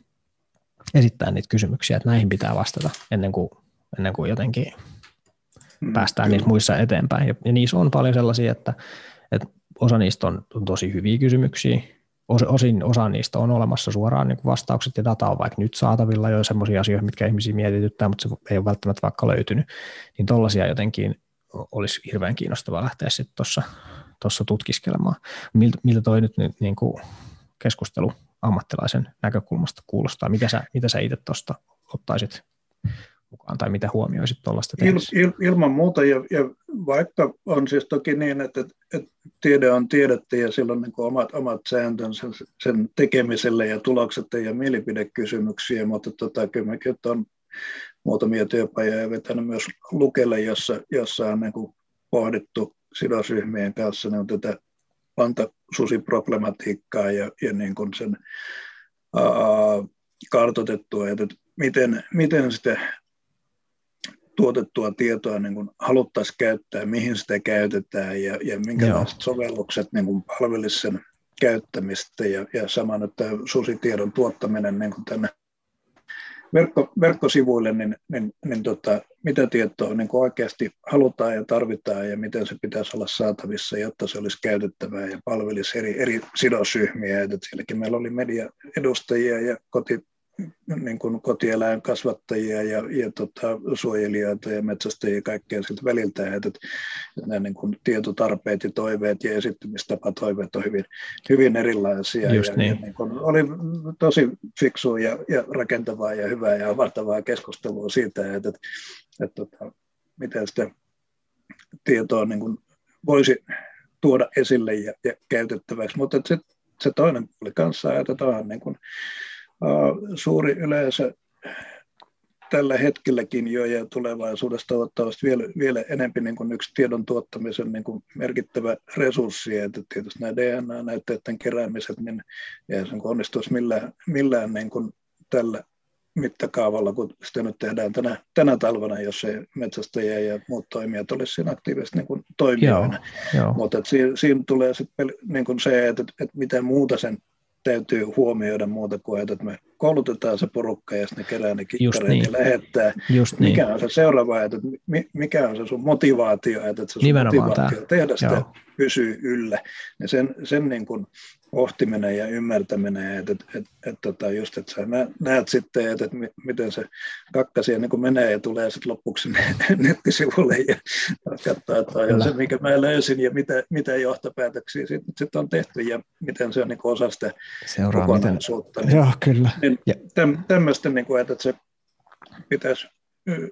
esittää niitä kysymyksiä, että näihin pitää vastata ennen kuin, ennen kuin jotenkin mm, päästään niissä muissa eteenpäin. Ja, ja niissä on paljon sellaisia, että, että osa niistä on, on tosi hyviä kysymyksiä, osin osa niistä on olemassa suoraan niin vastaukset ja data on vaikka nyt saatavilla jo sellaisia asioita, mitkä ihmisiä mietityttää, mutta se ei ole välttämättä vaikka löytynyt, niin tollaisia jotenkin olisi hirveän kiinnostavaa lähteä sitten tuossa tutkiskelemaan. Miltä, miltä toi nyt niin kuin keskustelu ammattilaisen näkökulmasta kuulostaa? Mitä sä, mitä sä itse tuosta ottaisit mukaan tai mitä huomioisit tuollaista il, il, Ilman muuta ja, ja vaikka on siis toki niin, että, että, tiede on tiedettä ja sillä on niin omat, omat sääntönsä sen tekemiselle ja tulokset ja mielipidekysymyksiä, mutta tota, kyllä mäkin on muutamia työpajoja vetänyt myös Lukelle, jossa, jossa on niin kuin pohdittu sidosryhmien kanssa niin tätä pantasusiproblematiikkaa ja, ja niin kuin sen ää, kartoitettua, että miten, miten sitä tuotettua tietoa niin kuin haluttaisiin käyttää, mihin sitä käytetään ja, ja minkälaiset Joo. sovellukset niin kuin palvelisivat sen käyttämistä ja, ja saman, että susitiedon tuottaminen niin kuin tänne verkko, verkkosivuille, niin, niin, niin tota, mitä tietoa niin oikeasti halutaan ja tarvitaan ja miten se pitäisi olla saatavissa, jotta se olisi käytettävää ja palvelisi eri, eri sidosryhmiä. Et sielläkin meillä oli mediaedustajia ja koti, niin kuin kotieläinkasvattajia ja, ja tota, suojelijoita ja metsästäjiä ja kaikkea siltä väliltä, että, että nämä niin kuin tietotarpeet ja toiveet ja esittymistapatoiveet on hyvin, hyvin erilaisia. Just ja, niin. ja niin kuin oli tosi fiksua ja, ja rakentavaa ja hyvää ja avartavaa keskustelua siitä, että, että, että, että miten sitä tietoa niin kuin voisi tuoda esille ja, ja käytettäväksi, mutta se, se toinen puoli kanssa ajatellaan niin kuin, suuri yleisö tällä hetkelläkin jo ja tulevaisuudessa toivottavasti vielä, vielä enemmän niin kuin yksi tiedon tuottamisen niin kuin merkittävä resurssi, että tietysti nämä DNA-näytteiden keräämiset, niin ei sen onnistuisi millään, millään niin kuin tällä mittakaavalla, kun sitä nyt tehdään tänä, tänä talvena, jos ei metsästäjiä ja muut toimijat olisi siinä aktiivisesti niin toimijoina. Mutta siinä, siinä tulee sitten niin kuin se, että, että mitä muuta sen täytyy huomioida muuta kuin, että me koulutetaan se porukka ja sitten ne kerää ne kikkareet niin. ja lähettää. Just mikä niin. on se seuraava että mikä on se sun motivaatio, että se sun Nimenomaan motivaatio tämä. tehdä sitä Joo. pysyy yllä. Ja sen, sen niin kuin pohtiminen ja ymmärtäminen, että, että, että, että tota just, että sä näet, sitten, että, että miten se kakkasia niin menee ja tulee sitten lopuksi *laughs* nettisivulle ja katsoo, että on se, mikä mä löysin ja mitä, mitä johtopäätöksiä sitten sit on tehty ja miten se on niin osa sitä Seuraa miten. kokonaisuutta. Niin, Joo, kyllä. niin Täm, tämmöistä, niin kuin, että se pitäisi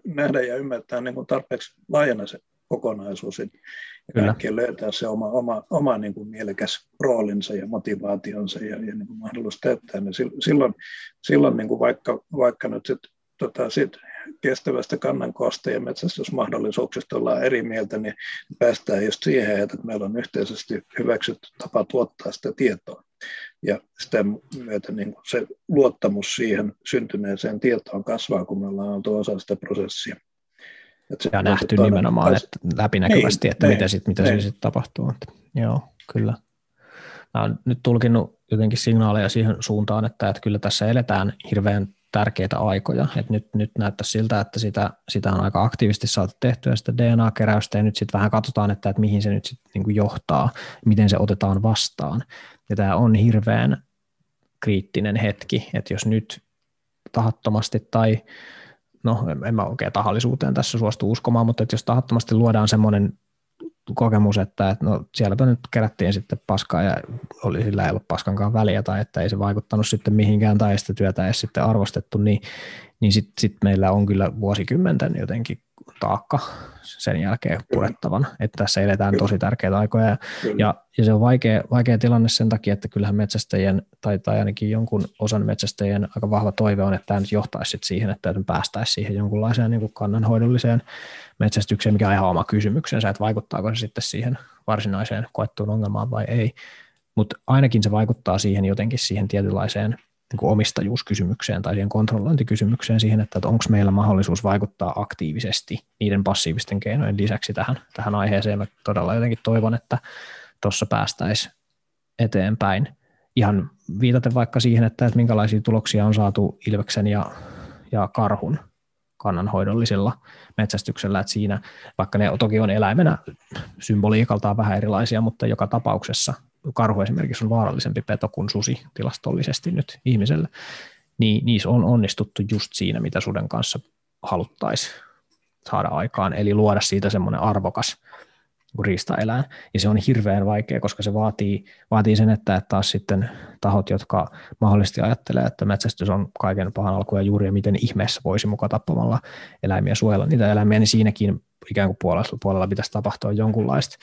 nähdä ja ymmärtää niin kuin tarpeeksi laajana se kokonaisuus ja Kyllä. kaikkien löytää se oma, oma, oma niin kuin mielekäs roolinsa ja motivaationsa ja, ja niin kuin mahdollisuus täyttää. Niin sil- silloin, silloin niin kuin vaikka, vaikka nyt sit, tota, sit kestävästä kannankoosta ja metsästysmahdollisuuksista ollaan eri mieltä, niin päästään just siihen, että meillä on yhteisesti hyväksytty tapa tuottaa sitä tietoa. Ja sitä myötä niin kuin se luottamus siihen syntyneeseen tietoon kasvaa, kun me ollaan oltu osa sitä prosessia. Et se Ja nähty toinen- nimenomaan että läpinäkyvästi, Niin, että niin, mitä, sit, mitä niin. siinä sitten tapahtuu. Että, joo, kyllä. Mä oon nyt tulkinnut jotenkin signaaleja siihen suuntaan, että, että kyllä tässä eletään hirveän tärkeitä aikoja. Että nyt, nyt näyttää siltä, että sitä, sitä on aika aktiivisesti saatu tehtyä sitä DNA-keräystä ja nyt sitten vähän katsotaan, että, että mihin se nyt sitten niin johtaa, miten se otetaan vastaan. Ja tämä on hirveän kriittinen hetki, että jos nyt tahattomasti tai no en mä oikein tahallisuuteen tässä suostu uskomaan, mutta että jos tahattomasti luodaan semmoinen kokemus, että, että no sielläpä nyt kerättiin sitten paskaa ja oli, sillä ei ollut paskankaan väliä tai että ei se vaikuttanut sitten mihinkään tai sitä työtä ei sitten arvostettu, niin, niin sitten sit meillä on kyllä vuosikymmenten jotenkin taakka sen jälkeen purettavan, että tässä eletään tosi tärkeitä aikoja. Ja ja, ja se on vaikea, vaikea tilanne sen takia, että kyllähän metsästäjien tai, tai ainakin jonkun osan metsästäjien aika vahva toive on, että tämä nyt johtaisi siihen, että päästäisiin siihen jonkunlaiseen niin kuin kannanhoidolliseen metsästykseen, mikä on ihan oma kysymyksensä, että vaikuttaako se sitten siihen varsinaiseen koettuun ongelmaan vai ei. Mutta ainakin se vaikuttaa siihen jotenkin siihen tietynlaiseen niin kuin omistajuuskysymykseen tai siihen kontrollointikysymykseen siihen, että, että onko meillä mahdollisuus vaikuttaa aktiivisesti niiden passiivisten keinojen lisäksi tähän, tähän aiheeseen. Mä todella jotenkin toivon, että tuossa päästäisiin eteenpäin. Ihan viitaten vaikka siihen, että, että minkälaisia tuloksia on saatu Ilveksen ja, ja Karhun kannanhoidollisella metsästyksellä, että siinä, vaikka ne toki on eläimenä symboliikaltaan vähän erilaisia, mutta joka tapauksessa karhu esimerkiksi on vaarallisempi peto kuin susi tilastollisesti nyt ihmiselle, niin niissä on onnistuttu just siinä, mitä suden kanssa haluttaisiin saada aikaan, eli luoda siitä semmoinen arvokas riistaeläin. Ja se on hirveän vaikea, koska se vaatii, vaatii sen, että, taas sitten tahot, jotka mahdollisesti ajattelee, että metsästys on kaiken pahan alku ja juuri ja miten ihmeessä voisi mukaan tappamalla eläimiä suojella niitä eläimiä, niin siinäkin ikään kuin puolella, puolella pitäisi tapahtua jonkunlaista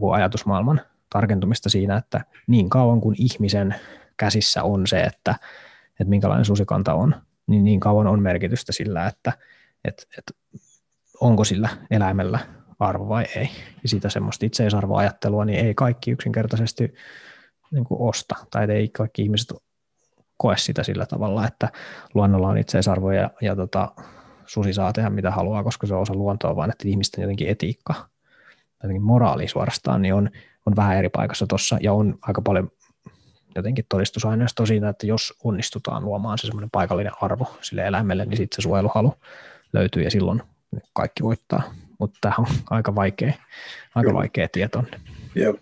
kuin ajatusmaailman tarkentumista siinä, että niin kauan kuin ihmisen käsissä on se, että, että minkälainen susikanta on, niin niin kauan on merkitystä sillä, että, että, että onko sillä eläimellä arvo vai ei. Ja sitä semmoista itseisarvoajattelua, niin ei kaikki yksinkertaisesti niin kuin osta, tai ei kaikki ihmiset koe sitä sillä tavalla, että luonnolla on itseisarvo ja, ja tota, susi saa tehdä mitä haluaa, koska se on osa luontoa, vaan että ihmisten jotenkin etiikka, jotenkin moraali suorastaan, niin on, on vähän eri paikassa tuossa, ja on aika paljon jotenkin todistusaineistoa siitä, että jos onnistutaan luomaan se semmoinen paikallinen arvo sille eläimelle, niin sitten se suojeluhalu löytyy, ja silloin kaikki voittaa. Mutta tämä on aika vaikea, aika Kyllä. vaikea tieto. Ja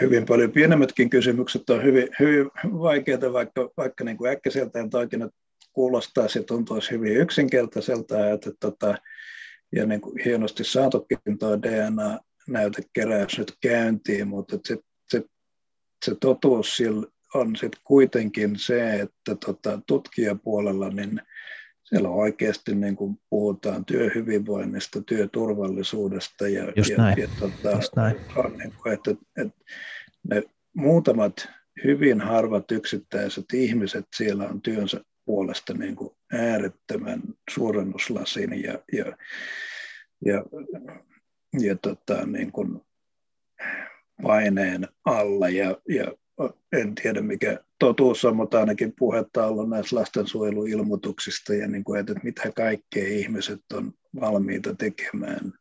hyvin paljon pienemmätkin kysymykset on hyvin, hyvin vaikeita, vaikka, vaikka niin kuin äkkiseltään toikin nyt kuulostaa ja tuntuisi hyvin yksinkertaiselta, että, tota, ja niin kuin hienosti saatukin tuo DNA-näytekeräys nyt käyntiin, mutta se, se, se totuus sillä on sitten kuitenkin se, että tota, tutkijapuolella niin siellä oikeasti niin kuin puhutaan työhyvinvoinnista, työturvallisuudesta ja, Just ja, näin. ja tota, Just näin. on niin kuin, että, että ne muutamat hyvin harvat yksittäiset ihmiset siellä on työnsä puolesta niin kuin äärettömän suurennuslasin ja, ja, ja, ja tota, niin kuin paineen alla ja, ja en tiedä mikä totuus on, mutta ainakin puhetta on ollut näistä lastensuojeluilmoituksista ja niin kuin, että mitä kaikkea ihmiset on valmiita tekemään.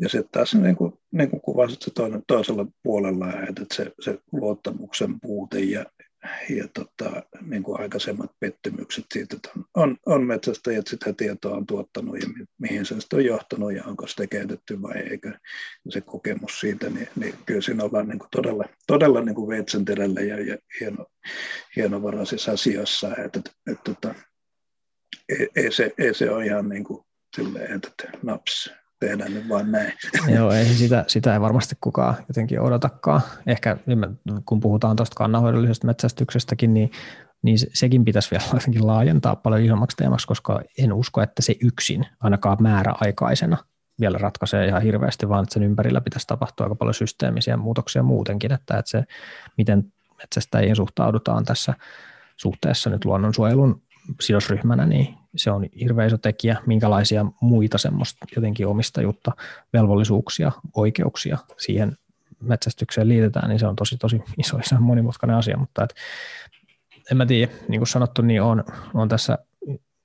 Ja sitten taas niin kuin, niin kuin kuvasit se toinen, toisella puolella, että se, se luottamuksen puute ja, ja tota, niin kuin aikaisemmat pettymykset siitä, että on, on, metsästäjät sitä tietoa on tuottanut ja mi, mihin se on johtanut ja onko sitä käytetty vai eikö. Se kokemus siitä, niin, niin kyllä siinä ollaan niin kuin todella, todella niin kuin veitsenterällä ja, ja hieno, hienovaraisissa asioissa, että, että, että, että ei, ei, se, ei se ole ihan niin kuin silleen, että naps, tehdään nyt vaan näin. *laughs* Joo, ei sitä, sitä ei varmasti kukaan jotenkin odotakaan. Ehkä kun puhutaan tuosta kannanhoidollisesta metsästyksestäkin, niin, niin sekin pitäisi vielä *laughs* jotenkin laajentaa paljon isommaksi teemaksi, koska en usko, että se yksin ainakaan määräaikaisena vielä ratkaisee ihan hirveästi, vaan että sen ympärillä pitäisi tapahtua aika paljon systeemisiä muutoksia muutenkin, että, että se, miten metsästäjiin suhtaudutaan tässä suhteessa nyt luonnonsuojelun sidosryhmänä, niin se on hirveän iso tekijä, minkälaisia muita semmoista jotenkin omistajuutta, velvollisuuksia, oikeuksia siihen metsästykseen liitetään, niin se on tosi tosi iso, iso monimutkainen asia, mutta et, en mä tiedä, niin kuin sanottu, niin on, on tässä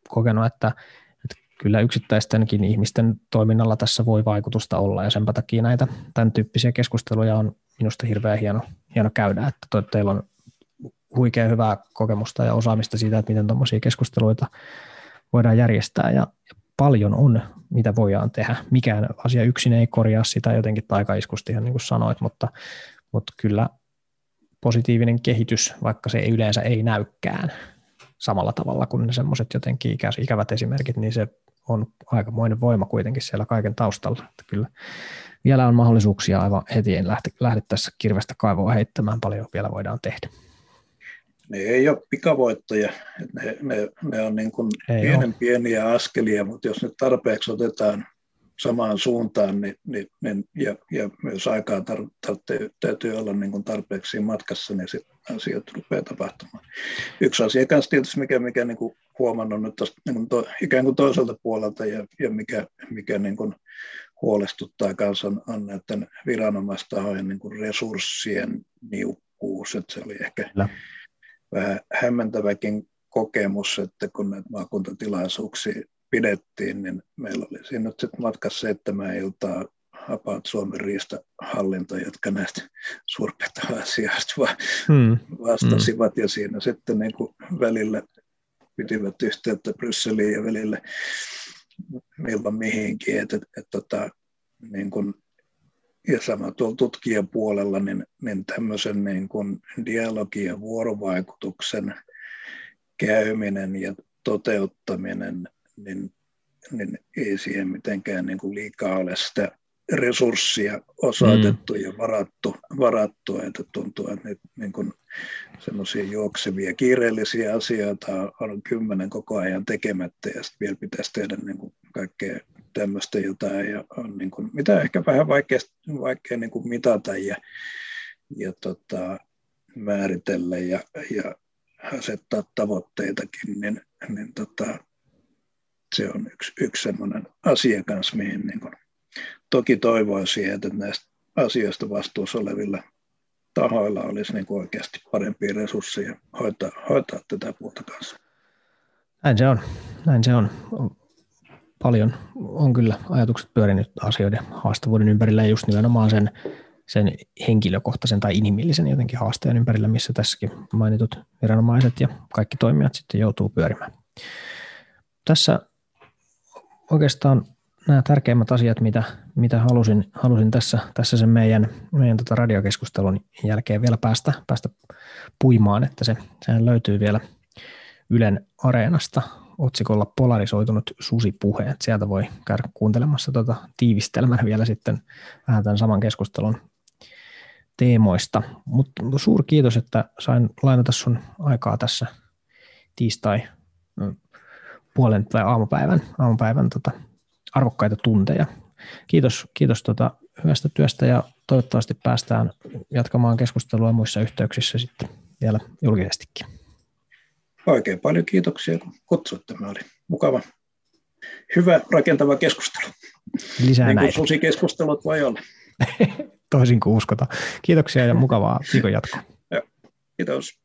kokenut, että, että kyllä yksittäistenkin ihmisten toiminnalla tässä voi vaikutusta olla ja sen takia näitä tämän tyyppisiä keskusteluja on minusta hirveän hieno, hieno käydä, että to, teillä on huikean hyvää kokemusta ja osaamista siitä, että miten tuommoisia keskusteluita voidaan järjestää ja, paljon on, mitä voidaan tehdä. Mikään asia yksin ei korjaa sitä jotenkin taikaiskusti, ihan niin kuin sanoit, mutta, mutta kyllä positiivinen kehitys, vaikka se ei yleensä ei näykään samalla tavalla kuin ne semmoiset jotenkin ikävät esimerkit, niin se on aikamoinen voima kuitenkin siellä kaiken taustalla. Että kyllä vielä on mahdollisuuksia aivan heti en lähde, lähde tässä kirvestä kaivoa heittämään, paljon vielä voidaan tehdä ne ei ole pikavoittoja, ne, ne, ne on niin kuin pienen ole. pieniä askelia, mutta jos nyt tarpeeksi otetaan samaan suuntaan, niin, niin, niin, ja, ja myös aikaa tar, tarvitsee, täytyy olla niin kuin tarpeeksi matkassa, niin sitten asiat rupeaa tapahtumaan. Yksi asia kanssa tietysti, mikä, mikä niin kuin huomannut nyt tosta, niin kuin to, ikään kuin toiselta puolelta ja, ja mikä, mikä niin kuin huolestuttaa kanssa on, on näiden viranomaistahojen niin kuin resurssien niukkuus, että se oli ehkä Kyllä vähän hämmentäväkin kokemus, että kun näitä maakuntatilaisuuksia pidettiin, niin meillä oli siinä nyt sitten matkassa seitsemän iltaa Apaat Suomen riistahallinto, jotka näistä suurpetoasioista va- hmm. vastasivat, hmm. ja siinä sitten niin kuin välillä pitivät yhteyttä Brysseliin ja välillä milloin mihinkin, että et, et, tota, niin kuin ja sama tuolla tutkijan puolella, niin, niin tämmöisen niin kuin dialogin ja vuorovaikutuksen käyminen ja toteuttaminen, niin, niin ei siihen mitenkään niin kuin liikaa ole sitä resurssia osoitettu mm. ja varattu, varattu, että tuntuu, että nyt niin kuin semmoisia juoksevia kiireellisiä asioita on kymmenen koko ajan tekemättä ja sitten vielä pitäisi tehdä niin kuin kaikkea tämmöistä jotain, ja on niin kuin, mitä ehkä vähän vaikea, vaikea niin kuin mitata ja, ja tota, määritellä ja, ja asettaa tavoitteitakin, niin, niin tota, se on yksi, yksi sellainen asia kanssa, mihin niin kuin, toki toivoisin, että näistä asioista vastuussa olevilla tahoilla olisi niin kuin oikeasti parempia resursseja hoitaa, hoitaa tätä puolta kanssa. Näin se on. Näin se on paljon on kyllä ajatukset pyörinyt asioiden haastavuuden ympärillä ja just nimenomaan sen, sen henkilökohtaisen tai inhimillisen jotenkin haasteen ympärillä, missä tässäkin mainitut viranomaiset ja kaikki toimijat sitten joutuu pyörimään. Tässä oikeastaan nämä tärkeimmät asiat, mitä, mitä halusin, halusin tässä, tässä sen meidän, meidän tota radiokeskustelun jälkeen vielä päästä, päästä puimaan, että se, sehän löytyy vielä Ylen Areenasta otsikolla polarisoitunut susipuhe. Sieltä voi käydä kuuntelemassa tuota tiivistelmän vielä sitten vähän tämän saman keskustelun teemoista. Mutta suuri kiitos, että sain lainata sun aikaa tässä tiistai puolen tai aamupäivän, aamupäivän tota, arvokkaita tunteja. Kiitos, kiitos tota hyvästä työstä ja toivottavasti päästään jatkamaan keskustelua muissa yhteyksissä sitten vielä julkisestikin. Oikein paljon kiitoksia, kun kutsuitte. Tämä oli mukava, hyvä, rakentava keskustelu. Lisää niin kuin susikeskustelut voi olla. *laughs* Toisin kuin uskota. Kiitoksia ja mukavaa viikon jatkoa. Kiitos.